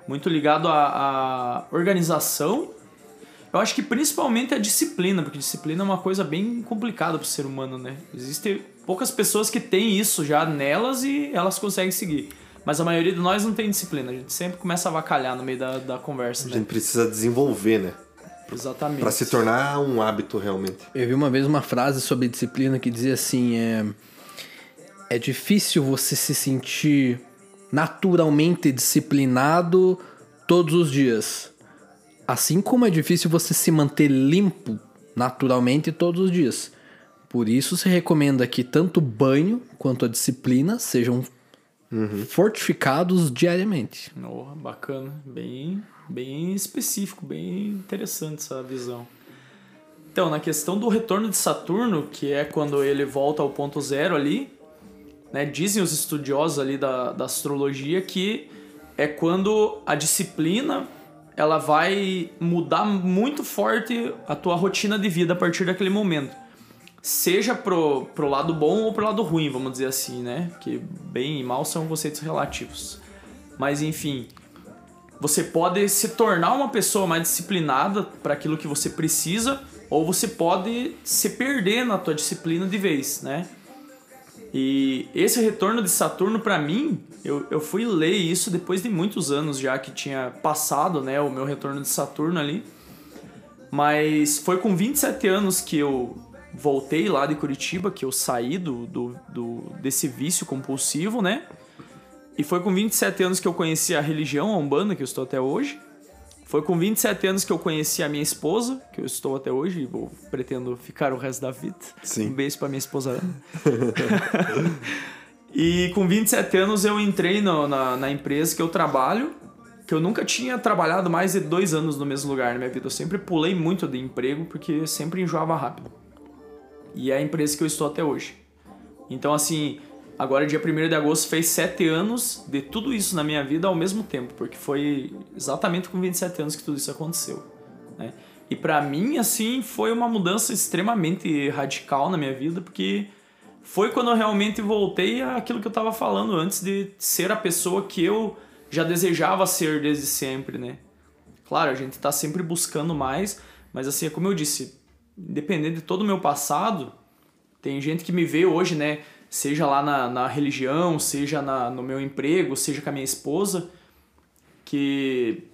muito ligado à, à organização. Eu acho que principalmente a disciplina, porque disciplina é uma coisa bem complicada para o ser humano, né? Existem poucas pessoas que têm isso já nelas e elas conseguem seguir. Mas a maioria de nós não tem disciplina. A gente sempre começa a vacalhar no meio da, da conversa,
A
né?
gente precisa desenvolver, né?
Exatamente.
Pra se tornar um hábito realmente.
Eu vi uma vez uma frase sobre disciplina que dizia assim: é, é difícil você se sentir naturalmente disciplinado todos os dias. Assim como é difícil você se manter limpo naturalmente todos os dias. Por isso se recomenda que tanto o banho quanto a disciplina sejam fortificados diariamente.
Oh, bacana, bem, bem específico, bem interessante essa visão. Então, na questão do retorno de Saturno, que é quando ele volta ao ponto zero ali, né, dizem os estudiosos ali da, da astrologia que é quando a disciplina ela vai mudar muito forte a tua rotina de vida a partir daquele momento. Seja pro, pro lado bom ou pro lado ruim, vamos dizer assim, né? Que bem e mal são conceitos relativos. Mas enfim, você pode se tornar uma pessoa mais disciplinada para aquilo que você precisa, ou você pode se perder na tua disciplina de vez, né? E esse retorno de Saturno para mim, eu, eu fui ler isso depois de muitos anos já que tinha passado, né, o meu retorno de Saturno ali. Mas foi com 27 anos que eu voltei lá de Curitiba, que eu saí do, do, do desse vício compulsivo, né? E foi com 27 anos que eu conheci a religião, a Umbanda, que eu estou até hoje. Foi com 27 anos que eu conheci a minha esposa, que eu estou até hoje e vou, pretendo ficar o resto da vida.
Sim.
Um beijo pra minha esposa e com 27 anos eu entrei no, na, na empresa que eu trabalho, que eu nunca tinha trabalhado mais de dois anos no mesmo lugar na minha vida. Eu sempre pulei muito de emprego porque sempre enjoava rápido. E é a empresa que eu estou até hoje. Então, assim, Agora, dia 1 de agosto, fez 7 anos de tudo isso na minha vida ao mesmo tempo, porque foi exatamente com 27 anos que tudo isso aconteceu. Né? E para mim, assim, foi uma mudança extremamente radical na minha vida, porque foi quando eu realmente voltei àquilo que eu estava falando antes de ser a pessoa que eu já desejava ser desde sempre, né? Claro, a gente está sempre buscando mais, mas assim, é como eu disse, independente de todo o meu passado, tem gente que me vê hoje, né? seja lá na, na religião, seja na, no meu emprego, seja com a minha esposa, que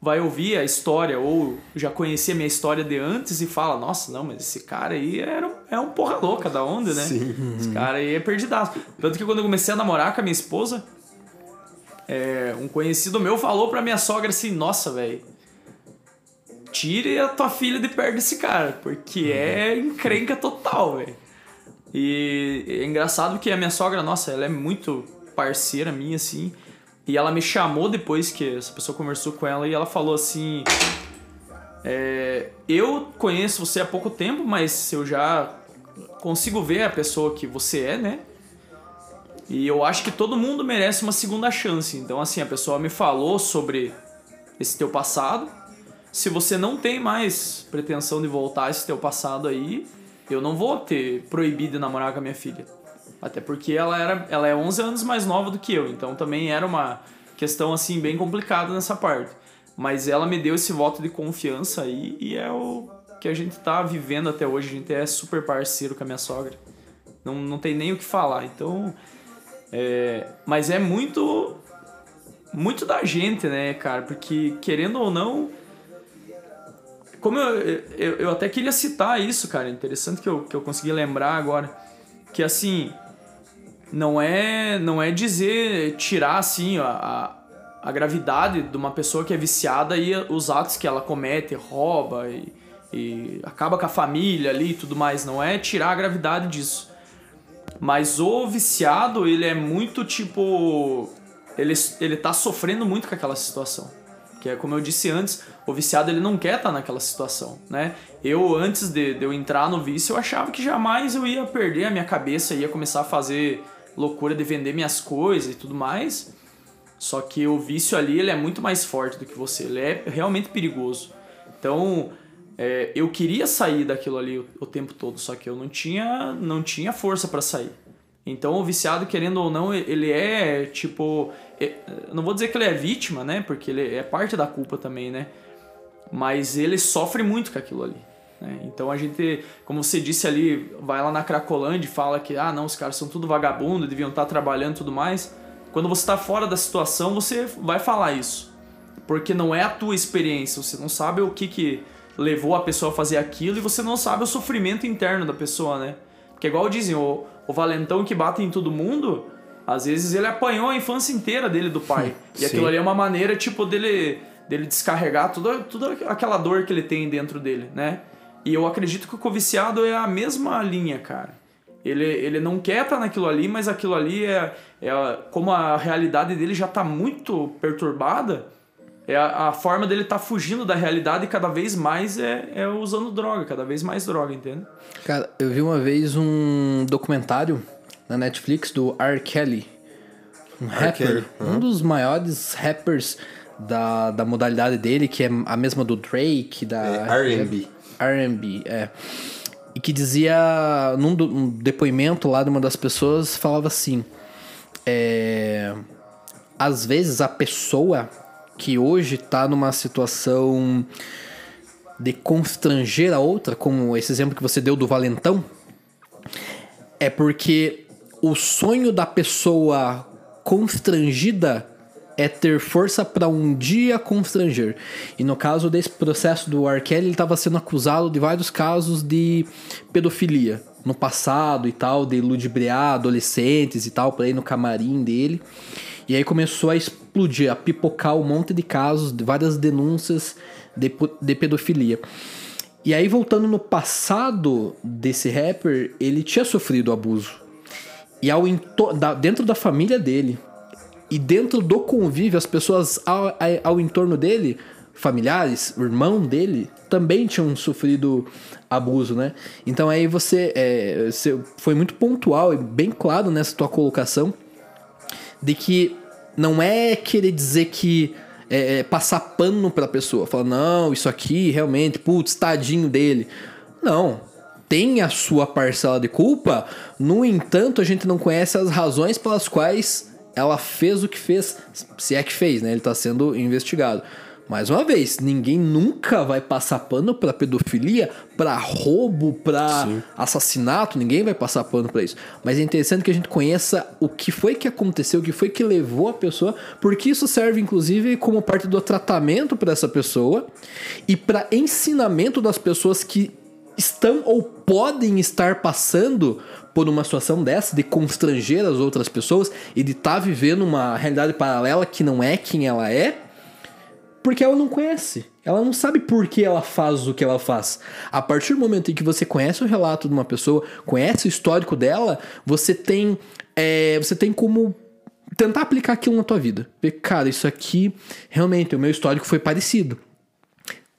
vai ouvir a história ou já conhecia a minha história de antes e fala, nossa, não, mas esse cara aí era, é um porra louca da onda, né?
Sim.
Esse cara aí é perdidaço. Tanto que quando eu comecei a namorar com a minha esposa, é, um conhecido meu falou pra minha sogra assim, nossa, velho, tire a tua filha de perto desse cara, porque é encrenca total, velho. E é engraçado que a minha sogra, nossa, ela é muito parceira minha, assim. E ela me chamou depois que essa pessoa conversou com ela e ela falou assim: é, Eu conheço você há pouco tempo, mas eu já consigo ver a pessoa que você é, né? E eu acho que todo mundo merece uma segunda chance. Então, assim, a pessoa me falou sobre esse teu passado. Se você não tem mais pretensão de voltar esse teu passado aí, eu não vou ter proibido de namorar com a minha filha. Até porque ela, era, ela é 11 anos mais nova do que eu, então também era uma questão assim bem complicada nessa parte. Mas ela me deu esse voto de confiança aí e é o que a gente tá vivendo até hoje. A gente é super parceiro com a minha sogra. Não, não tem nem o que falar. Então. É, mas é muito. Muito da gente, né, cara? Porque querendo ou não como eu, eu, eu, até queria citar isso, cara, interessante que eu, que eu consegui lembrar agora, que assim, não é não é dizer, tirar assim a, a, a gravidade de uma pessoa que é viciada e os atos que ela comete, rouba e, e acaba com a família ali e tudo mais, não é tirar a gravidade disso. Mas o viciado, ele é muito tipo. Ele, ele tá sofrendo muito com aquela situação. Que é como eu disse antes, o viciado ele não quer estar tá naquela situação, né? Eu, antes de, de, eu entrar no vício, eu achava que jamais eu ia perder a minha cabeça, ia começar a fazer loucura de vender minhas coisas e tudo mais. Só que o vício ali, ele é muito mais forte do que você, ele é realmente perigoso. Então, é, eu queria sair daquilo ali o, o, tempo todo, só que eu não tinha, não tinha força para sair. Então, o viciado, querendo ou não, ele é tipo não vou dizer que ele é vítima, né? Porque ele é parte da culpa também, né? Mas ele sofre muito com aquilo ali. Né? Então a gente, como você disse ali, vai lá na Cracolândia e fala que, ah, não, os caras são tudo vagabundo, deviam estar trabalhando e tudo mais. Quando você está fora da situação, você vai falar isso. Porque não é a tua experiência, você não sabe o que, que levou a pessoa a fazer aquilo e você não sabe o sofrimento interno da pessoa, né? Porque igual dizem, o, o valentão que bate em todo mundo, às vezes ele apanhou a infância inteira dele do pai. e aquilo ali é uma maneira, tipo, dele, dele descarregar toda, toda aquela dor que ele tem dentro dele, né? E eu acredito que o coviciado é a mesma linha, cara. Ele, ele não quer estar naquilo ali, mas aquilo ali é, é como a realidade dele já está muito perturbada, é a, a, forma dele tá fugindo da realidade e cada vez mais é, é usando droga, cada vez mais droga, entende?
Cara, eu vi uma vez um documentário na Netflix do R. Kelly. Um rapper. Kelly. Uhum. Um dos maiores rappers da, da modalidade dele, que é a mesma do Drake, da.
É, RB.
RB, é. E que dizia, num do- um depoimento lá de uma das pessoas, falava assim: é, às vezes a pessoa que hoje tá numa situação de constranger a outra, como esse exemplo que você deu do valentão, é porque o sonho da pessoa constrangida é ter força para um dia constranger. E no caso desse processo do R. Ele estava sendo acusado de vários casos de pedofilia no passado e tal, de ludibriar adolescentes e tal, para ir no camarim dele. E aí começou a explodir, a pipocar um monte de casos, de várias denúncias de, de pedofilia. E aí, voltando no passado desse rapper, ele tinha sofrido abuso. E ao da- dentro da família dele e dentro do convívio, as pessoas ao, ao entorno dele, familiares, irmão dele, também tinham sofrido abuso, né? Então aí você, é, você foi muito pontual e bem claro nessa tua colocação de que não é querer dizer que é, é, passar pano pra pessoa, falar, não, isso aqui realmente, putz, tadinho dele. Não. Tem a sua parcela de culpa, no entanto, a gente não conhece as razões pelas quais ela fez o que fez, se é que fez, né? Ele tá sendo investigado. Mais uma vez, ninguém nunca vai passar pano pra pedofilia, pra roubo, pra assassinato, ninguém vai passar pano pra isso. Mas é interessante que a gente conheça o que foi que aconteceu, o que foi que levou a pessoa, porque isso serve inclusive como parte do tratamento pra essa pessoa e pra ensinamento das pessoas que estão ou podem estar passando por uma situação dessa de constranger as outras pessoas e de estar vivendo uma realidade paralela que não é quem ela é porque ela não conhece. Ela não sabe por que ela faz o que ela faz. A partir do momento em que você conhece o relato de uma pessoa, conhece o histórico dela, você tem, é, você tem como tentar aplicar aquilo na tua vida. Ver, cara, isso aqui realmente o meu histórico foi parecido.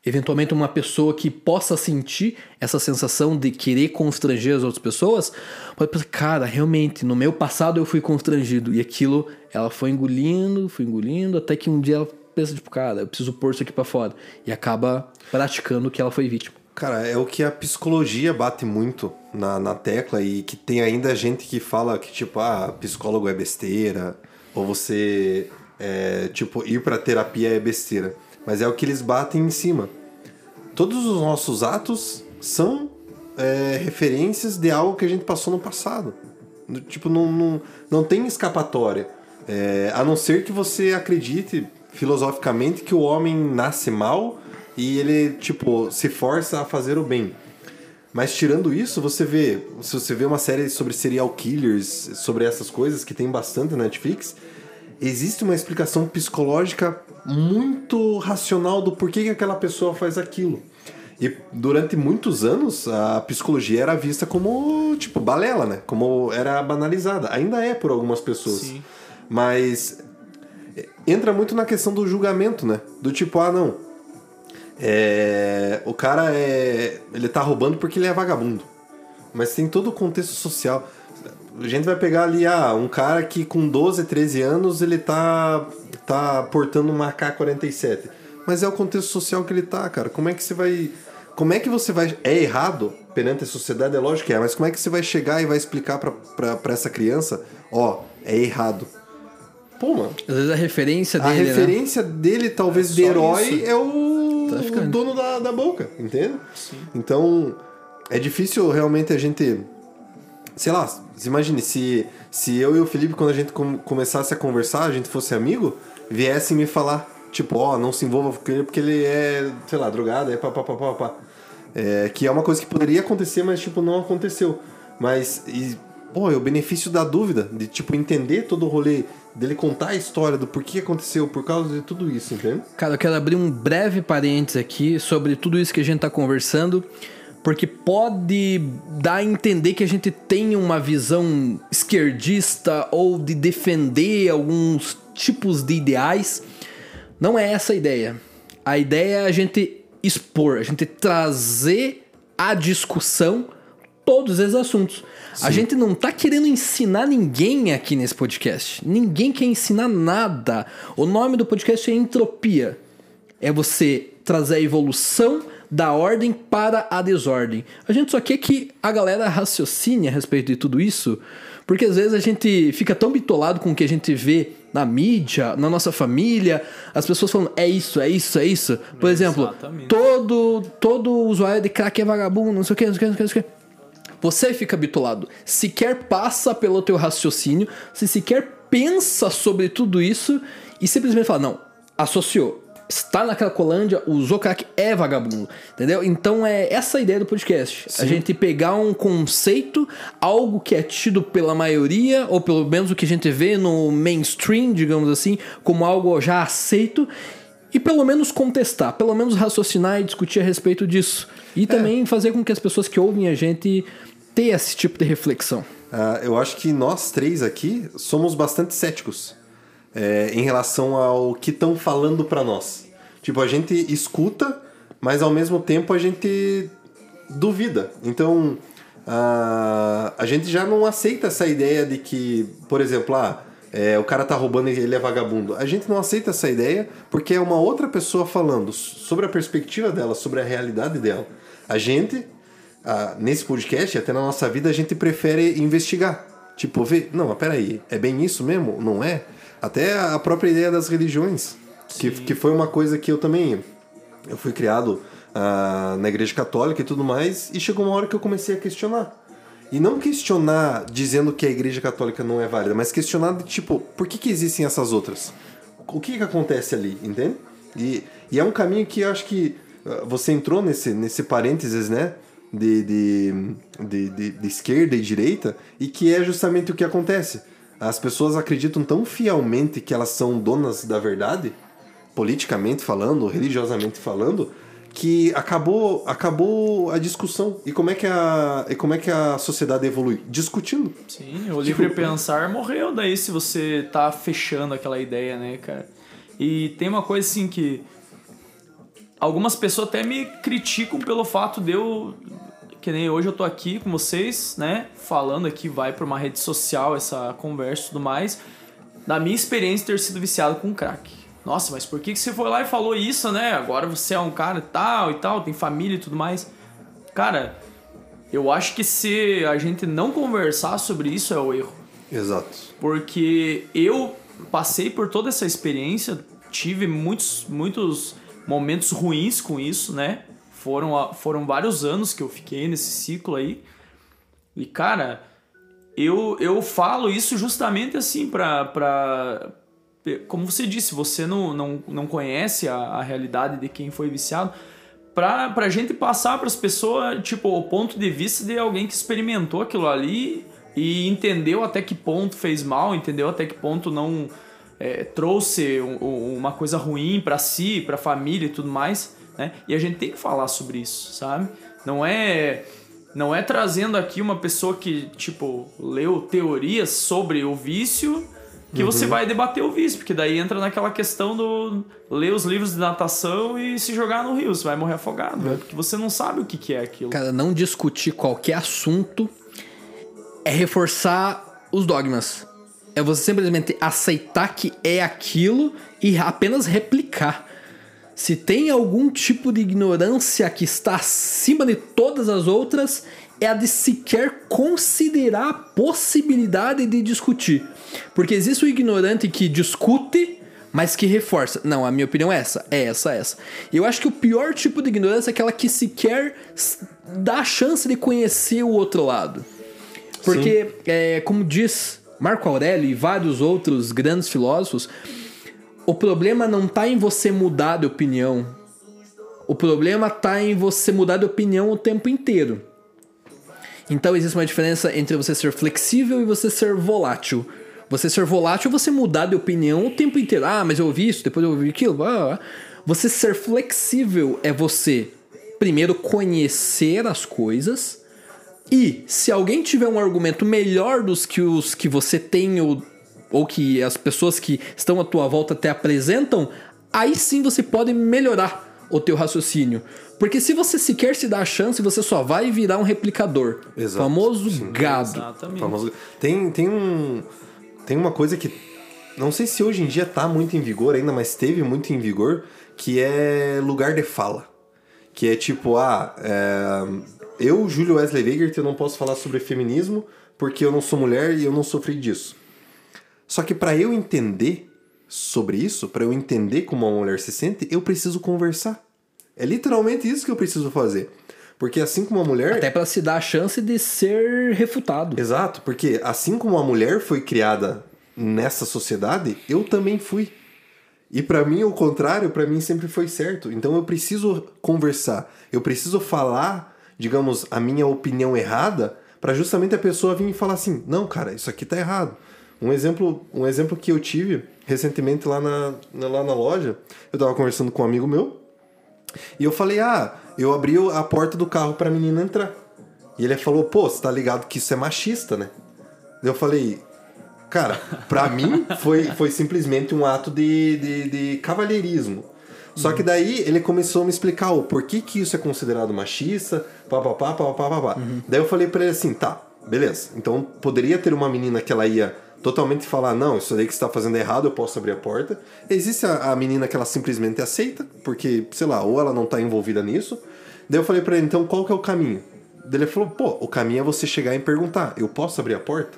Eventualmente uma pessoa que possa sentir essa sensação de querer constranger as outras pessoas, pode pensar, cara, realmente, no meu passado eu fui constrangido. E aquilo, ela foi engolindo, foi engolindo, até que um dia ela pensa, tipo, cara, eu preciso pôr isso aqui pra fora. E acaba praticando o que ela foi vítima.
Cara, é o que a psicologia bate muito na, na tecla e que tem ainda gente que fala que, tipo, ah, psicólogo é besteira, ou você, é, tipo, ir pra terapia é besteira. Mas é o que eles batem em cima. Todos os nossos atos são é, referências de algo que a gente passou no passado. Do- Tipo, não, não, não tem escapatória. É, a não ser que você acredite filosoficamente que o homem nasce mal e ele, tipo, se força a fazer o bem. Mas tirando isso, você vê, se você vê uma série sobre serial killers, sobre essas coisas que tem bastante na Netflix, existe uma explicação psicológica muito racional do porquê que aquela pessoa faz aquilo. E durante muitos anos a psicologia era vista como tipo balela, né? Como era banalizada. Ainda é por algumas pessoas.
Sim.
Mas entra muito na questão do julgamento, né? Do tipo, ah, não. É, o cara é. Ele tá roubando porque ele é vagabundo. Mas tem todo o contexto social. A gente vai pegar ali, ah, um cara que com 12, 13 anos ele tá, tá portando uma AK-47. Mas é o contexto social que ele tá, cara. Como é que você vai. Como é que você vai. É errado perante a sociedade? É lógico que é, mas como é que você vai chegar e vai explicar pra, pra, pra essa criança: ó, é errado? Pô, mano.
Às vezes a referência
A
dele, né?
referência dele, talvez,
É
de herói
isso.
é o,
Traficante.
o dono da, da boca, entende? Então, é difícil realmente a gente. Sei lá, imagine se, se eu e o Felipe, quando a gente com- começasse a conversar, a gente fosse amigo, viesse me falar, tipo, ó, não se envolva com ele porque ele é, sei lá, drogado, é pá, pá, pá, pá, pá. É, que é uma coisa que poderia acontecer, mas, tipo, não aconteceu. Mas, e, pô, é o benefício da dúvida, de, tipo, entender todo o rolê, dele contar a história do porquê aconteceu, por causa de tudo isso, entende?
Cara, eu quero abrir um breve parênteses aqui sobre tudo isso que a gente tá conversando, porque pode dar a entender que a gente tem uma visão esquerdista ou de defender alguns tipos de ideais. Não é essa a ideia. A ideia é a gente expor, a gente trazer à discussão todos esses assuntos. A gente não tá querendo ensinar ninguém aqui nesse podcast. Ninguém quer ensinar nada. O nome do podcast é Entropia. É você trazer a evolução da ordem para a desordem. A gente só quer que a galera raciocine a respeito de tudo isso, porque às vezes a gente fica tão bitolado com o que a gente vê na mídia, na nossa família, as pessoas falando é isso, é isso, é isso. Por exemplo,
Exatamente.
todo todo usuário de crack é vagabundo, não sei o que, não sei o que, não sei o que. Não sei o que. Você fica bitolado. Sequer passa pelo teu raciocínio, você sequer pensa sobre tudo isso e simplesmente fala, não, associou. Está na Cracolândia, usou crack, é vagabundo. Entendeu? Então é essa a ideia do podcast. A gente pegar um conceito, algo que é tido pela maioria, ou pelo menos o que a gente vê no mainstream, digamos assim, como algo já aceito, e pelo menos contestar, pelo menos raciocinar e discutir a respeito disso. E também fazer com que as pessoas que ouvem a gente tenham esse tipo de reflexão.
Ah, eu acho que nós três aqui somos bastante céticos é, em relação ao que estão falando pra nós. Tipo, a gente escuta, mas ao mesmo tempo a gente duvida. Então, ah, a gente já não aceita essa ideia de que, por exemplo, ah, é, o cara tá roubando e ele é vagabundo. A gente não aceita essa ideia porque é uma outra pessoa falando sobre a perspectiva dela, sobre a realidade dela. A gente, ah, nesse podcast, até na nossa vida, a gente prefere investigar. Tipo, ver, não, mas peraí, é bem isso mesmo? Não é? Até a própria ideia das religiões, que, que foi uma coisa que eu também. Eu fui criado ah, na igreja católica e tudo mais, e chegou uma hora que eu comecei a questionar. E não questionar dizendo que a igreja católica não é válida, mas questionar de tipo, por que, que existem essas outras? O que, que acontece ali, entende? E, e é um caminho que eu acho que ah, você entrou nesse, nesse parênteses, né? De, de, de, de, de esquerda e direita, e que é justamente o que acontece. As pessoas acreditam tão fielmente que elas são donas da verdade, politicamente falando, religiosamente falando, que acabou, acabou a discussão. E como é que a, e como é que a sociedade evolui? Discutindo.
Sim, o livre pensar morreu daí se você tá fechando aquela ideia, né, cara? E tem uma coisa assim que algumas pessoas até me criticam pelo fato de eu que nem hoje eu tô aqui com vocês, né, falando aqui vai para uma rede social essa conversa e tudo mais, da minha experiência ter sido viciado com crack. Nossa, mas por que que você foi lá e falou isso, né? Agora você é um cara tal e tal, tem família e tudo mais. Cara, eu acho que se a gente não conversar sobre isso é o erro.
Exato.
Porque eu passei por toda essa experiência, tive muitos, muitos momentos ruins com isso, né? Foram, foram vários anos que eu fiquei nesse ciclo aí. E, cara, eu, eu falo isso justamente assim pra. pra como você disse, você não, não, não conhece a, a realidade de quem foi viciado. Pra, pra gente passar pras pessoas, tipo, o ponto de vista de alguém que experimentou aquilo ali e entendeu até que ponto fez mal, entendeu até que ponto não é, trouxe um- um- uma coisa ruim pra si, pra família e tudo mais, né? E a gente tem que falar sobre isso, sabe? Não é não é trazendo aqui uma pessoa que, tipo, leu teorias sobre o vício que você vai debater o vício, porque daí entra naquela questão do ler os livros de natação e se jogar no rio, você vai morrer afogado, né? porque você não sabe o que, que é aquilo.
Cara, não discutir qualquer assunto é reforçar os dogmas. É você simplesmente aceitar que é aquilo e apenas replicar. Se tem algum tipo de ignorância que está acima de todas as outras, é a de sequer considerar a possibilidade de discutir. Porque existe o ignorante que discute, mas que reforça. Não, a minha opinião é essa, é essa, é essa. Eu acho que o pior tipo de ignorância é aquela que sequer dá a chance de conhecer o outro lado. Porque, é, como diz Marco Aurélio e vários outros grandes filósofos, o problema não tá em você mudar de opinião. O problema tá em você mudar de opinião o tempo inteiro. Então existe uma diferença entre você ser flexível e você ser volátil. Você ser volátil é você mudar de opinião o tempo inteiro. Ah, mas eu ouvi isso, depois eu ouvi aquilo. Ah, ah. Você ser flexível é você, primeiro, conhecer as coisas. E se alguém tiver um argumento melhor dos que os que você tem ou, ou que as pessoas que estão à tua volta te apresentam, aí sim você pode melhorar o teu raciocínio. Porque se você sequer se dá a chance, você só vai virar um replicador.
Exato.
Famoso
Sim.
gado.
Exatamente.
Famoso- Tem, tem um. Tem uma coisa que. Não sei se hoje em dia tá muito em vigor ainda, mas teve muito em vigor, que é lugar de fala. Que é tipo, ah, é, eu, Júlio Wesley Weigert, eu não posso falar sobre feminismo porque eu não sou mulher e eu não sofri disso. Só que para eu entender sobre isso, para eu entender como uma mulher se sente, eu preciso conversar. É literalmente isso que eu preciso fazer. Porque assim como uma mulher.
Até pra se dar a chance de ser refutado.
Exato, porque assim como a mulher foi criada nessa sociedade, eu também fui. E pra mim o contrário, pra mim sempre foi certo. Então eu preciso conversar, eu preciso falar, digamos, a minha opinião errada, pra justamente a pessoa vir e falar assim: "Não, cara, isso aqui tá errado". Um exemplo, um exemplo que eu tive recentemente lá na, na- lá na loja, eu tava conversando com um amigo meu, e eu falei: "Ah, eu abri a porta do carro pra menina entrar". E ele falou: "Pô, você tá ligado que isso é machista, né?" Eu falei: "Cara, pra mim foi, foi simplesmente um ato de, de, de cavalheirismo. Só que daí ele começou a me explicar o porquê que isso é considerado machista, papapá, papapá, papapá. Daí eu falei pra ele assim, tá, beleza. Então poderia ter uma menina que ela ia totalmente falar, não, isso daí que você tá fazendo errado, eu posso abrir a porta. Existe a, a menina que ela simplesmente aceita, porque, sei lá, ou ela não tá envolvida nisso. Daí eu falei pra ele, então qual que é o caminho? Daí ele falou, pô, o caminho é você chegar e perguntar, eu posso abrir a porta?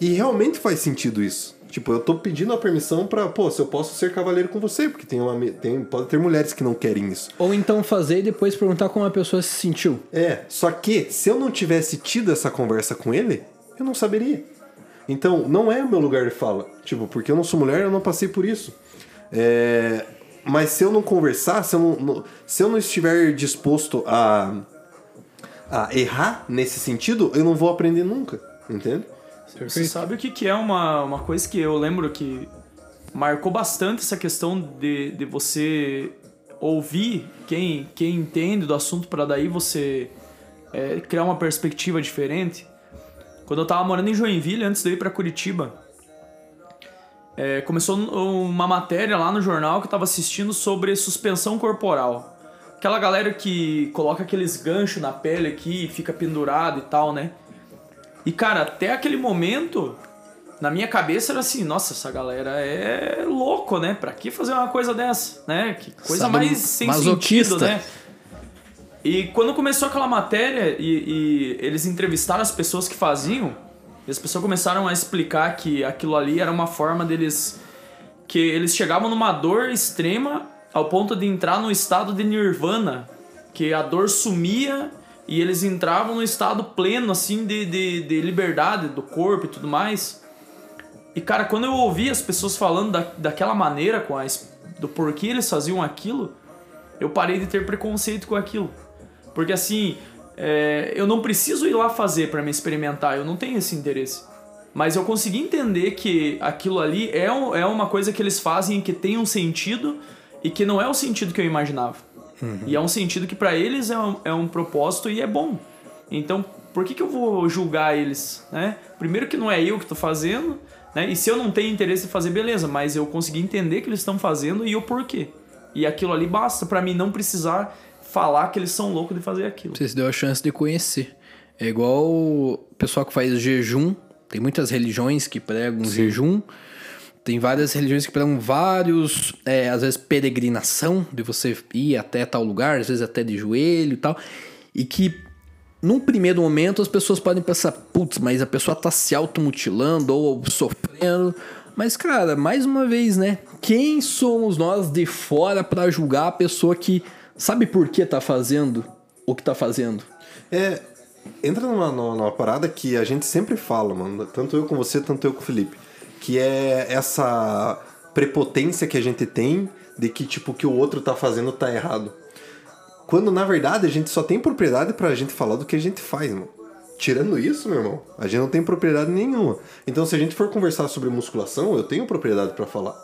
E realmente faz sentido isso. Tipo, eu tô pedindo a permissão pra, pô, se eu posso ser cavaleiro com você, porque tem uma. Tem, pode ter mulheres que não querem isso.
Ou então fazer e depois perguntar como a pessoa se sentiu.
É, só que se eu não tivesse tido essa conversa com ele, eu não saberia. Então, não é o meu lugar de fala. Tipo, porque eu não sou mulher, eu não passei por isso. É, mas se eu não conversar, se eu não, não- se eu não estiver disposto a, a errar nesse sentido, eu não vou aprender nunca. Entende?
Você sabe o que, que é uma, uma coisa que eu lembro que marcou bastante essa questão de, de você ouvir quem, quem entende do assunto para daí você é, criar uma perspectiva diferente? Quando eu tava morando em Joinville, antes de eu ir pra Curitiba, é, começou uma matéria lá no jornal que eu tava assistindo sobre suspensão corporal. Aquela galera que coloca aqueles ganchos na pele aqui e fica pendurado e tal, né? E cara, até aquele momento, na minha cabeça era assim, nossa, essa galera é louco, né? Pra que fazer uma coisa dessa, né? Que coisa
Sado-
mais sem
masoquista.
sentido, né? E quando começou aquela matéria e, e eles entrevistaram as pessoas que faziam, e as pessoas começaram a explicar que aquilo ali era uma forma deles. que eles chegavam numa dor extrema ao ponto de entrar no estado de nirvana, que a dor sumia e eles entravam no estado pleno, assim, de, de, de liberdade do corpo e tudo mais. E cara, quando eu ouvi as pessoas falando da, daquela maneira, com a, do porquê eles faziam aquilo, eu parei de ter preconceito com aquilo. Porque assim, é, eu não preciso ir lá fazer pra me experimentar, eu não tenho esse interesse. Mas eu consegui entender que aquilo ali é, um- é uma coisa que eles fazem que tem um sentido e que não é o sentido que eu imaginava. E é um sentido que pra eles é um, é um propósito e é bom. Então, por que, que eu vou julgar eles? Né? Primeiro que não é eu que tô fazendo, né? E se eu não tenho interesse em fazer, beleza, mas eu consegui entender que eles estão fazendo e o porquê. E aquilo ali basta pra mim não precisar falar que eles são loucos de fazer aquilo.
Você se deu a chance de conhecer. É igual o pessoal que faz jejum. Tem muitas religiões que pregam jejum. Tem várias religiões que pregam vários, é, às vezes, peregrinação, de você ir até tal lugar, às vezes até de joelho e tal. E que, num primeiro momento, as pessoas podem pensar, putz, mas a pessoa tá se automutilando ou sofrendo. Mas, cara, mais uma vez, né? Quem somos nós de fora pra julgar a pessoa que sabe por que tá fazendo o que tá fazendo?
É. Entra numa, numa, parada que a gente sempre fala, mano. Tanto eu com você, tanto eu com o Felipe. Que é essa prepotência que a gente tem de que, tipo, o que o outro tá fazendo tá errado. Quando, na verdade, a gente só tem propriedade pra gente falar do que a gente faz, mano. Tirando isso, meu irmão, a gente não tem propriedade nenhuma. Então, se a gente for conversar sobre musculação, eu tenho propriedade pra falar.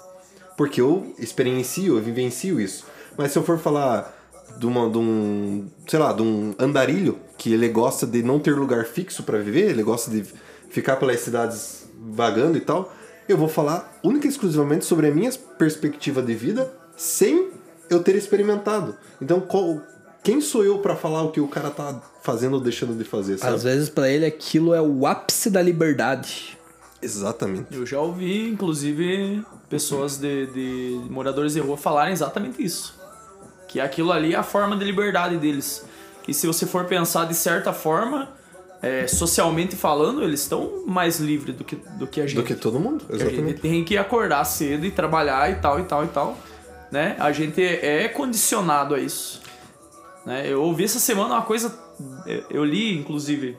Porque eu experiencio, eu vivencio isso. Mas se eu for falar de, uma, de um, sei lá, de um andarilho que ele gosta de não ter lugar fixo pra viver, ele gosta de ficar pelas cidades vagando e tal, eu vou falar única e exclusivamente sobre a minha perspectiva de vida sem eu ter experimentado. Então, qual- quem sou eu pra falar o que o cara tá fazendo ou deixando de fazer, sabe?
Às vezes pra ele aquilo é o ápice da liberdade.
Exatamente.
Eu já ouvi, inclusive, pessoas de, de moradores de rua falarem exatamente isso. Que aquilo ali é a forma de liberdade deles. E se você for pensar de certa forma, é, socialmente falando, eles estão mais livres do que, do que a gente.
Do que todo mundo,
Porque A gente
exatamente.
tem que acordar cedo e trabalhar e tal, e tal, e tal. Né? A gente é condicionado a isso. Né? Eu ouvi essa semana uma coisa, eu li inclusive,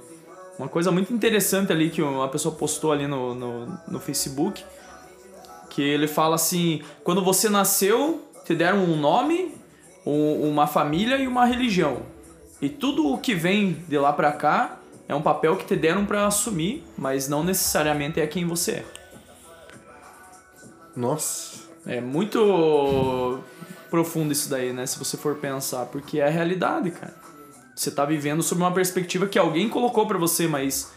uma coisa muito interessante ali que uma pessoa postou ali no, no, no Facebook. Que ele fala assim: quando você nasceu, te deram um nome, uma família e uma religião. E tudo o que vem de lá pra cá é um papel que te deram pra assumir, mas não necessariamente é quem você é.
Nossa.
É muito profundo isso daí, né? Se você for pensar, porque é a realidade, cara. Você tá vivendo sob uma perspectiva que alguém colocou pra você, mas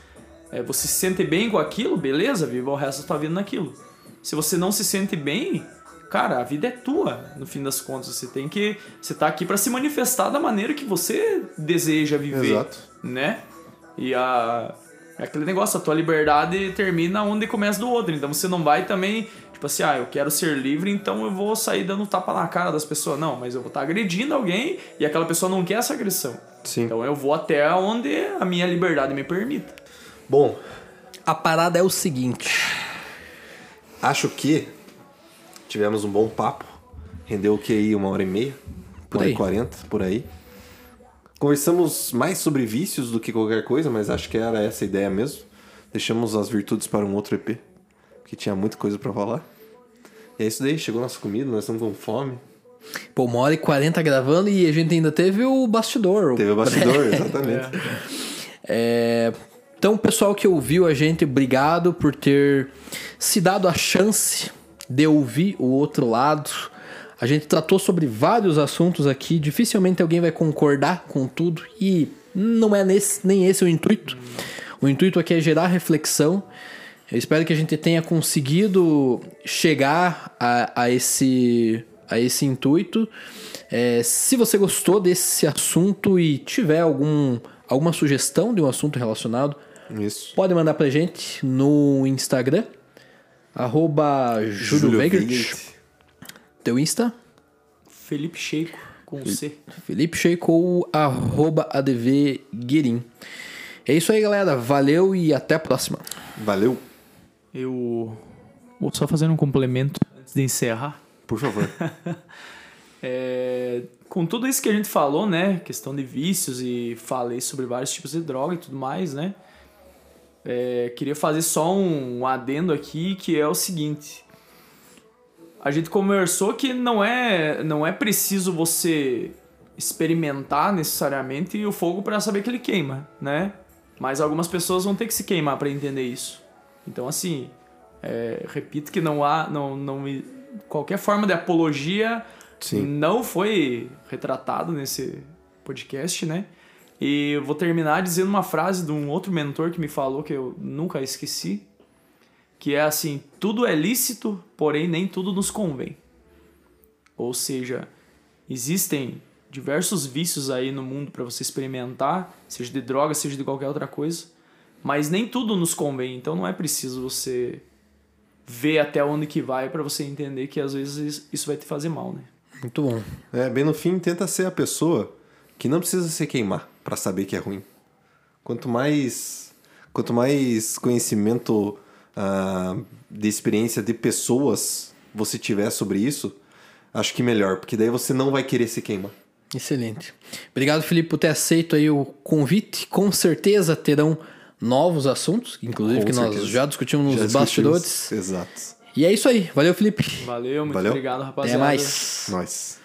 é, você se sente bem com aquilo, beleza? Viva o resto da tua vida naquilo. Se você não se sente bem, cara, a vida é tua, no fim das contas. Você tem que. Você tá aqui pra se manifestar da maneira que você deseja viver.
Exato.
Né? E a. É aquele negócio, a tua liberdade termina onde começa do outro. Então você não vai também, tipo assim, ah, eu quero ser livre, então eu vou sair dando tapa na cara das pessoas. Não, mas eu vou estar agredindo alguém e aquela pessoa não quer essa agressão.
Sim.
Então eu vou até onde a minha liberdade me permita.
Bom,
A parada é o seguinte.
acho que tivemos um bom papo. Rendeu o que aí? Uma hora e meia?
Por
uma hora
aí.
e quarenta, por aí. Conversamos mais sobre vícios do que qualquer coisa, mas acho que era essa a ideia mesmo. Deixamos as virtudes para um outro EP, porque tinha muita coisa pra falar. E é isso daí, chegou nossa comida, nós estamos com fome.
Pô, uma hora e quarenta gravando e a gente ainda teve o bastidor.
Teve o bastidor, exatamente.
É, Então, o pessoal que ouviu a gente, obrigado por ter se dado a chance de ouvir o outro lado. A gente tratou sobre vários assuntos aqui, dificilmente alguém vai concordar com tudo e não é nesse, nem esse o intuito. O intuito aqui é gerar reflexão. Eu espero que a gente tenha conseguido chegar a, a esse, a esse intuito. É, se você gostou desse assunto e tiver algum, alguma sugestão de um assunto relacionado,
Isso.
pode mandar pra gente no Instagram, arroba Júlio Weigert. Teu Insta?
Felipe Sheiko com C.
Felipe Sheik ou arroba ADV Guerin. É isso aí, galera. Valeu e até a próxima.
Valeu,
Eu vou só fazer um complemento antes de encerrar.
por favor.
É, com tudo isso que a gente falou, né? Questão de vícios e falei sobre vários tipos de droga e tudo mais, né? É, queria fazer só um adendo aqui que é o seguinte. A gente conversou que não é, não é preciso você experimentar necessariamente o fogo para saber que ele queima, né? Mas algumas pessoas vão ter que se queimar para entender isso. Então, assim, é, repito que não há, não, não, qualquer forma de apologia
Sim.
não foi retratado nesse podcast, né? E eu vou terminar dizendo uma frase de um outro mentor que me falou que eu nunca esqueci, que é assim: tudo é lícito, porém nem tudo nos convém. Ou seja, existem diversos vícios aí no mundo para você experimentar, seja de droga, seja de qualquer outra coisa, mas nem tudo nos convém, então não é preciso você ver até onde que vai para você entender que às vezes isso vai te fazer mal, né?
Muito bom.
É, bem no fim, tenta ser a pessoa que não precisa se queimar pra saber que é ruim. Quanto mais, quanto mais conhecimento ah, de experiência de pessoas você tiver sobre isso, acho que melhor, porque daí você não vai querer se queimar.
Excelente. Obrigado, Felipe, por ter aceito aí o convite. Com certeza terão novos assuntos, inclusive
Com
que nós
certeza.
já discutimos nos
Já discutimos.
bastidores.
Exato.
E é isso aí. Valeu, Felipe.
Valeu, muito
Valeu.
obrigado,
Até
rapaziada.
mais.
Nós.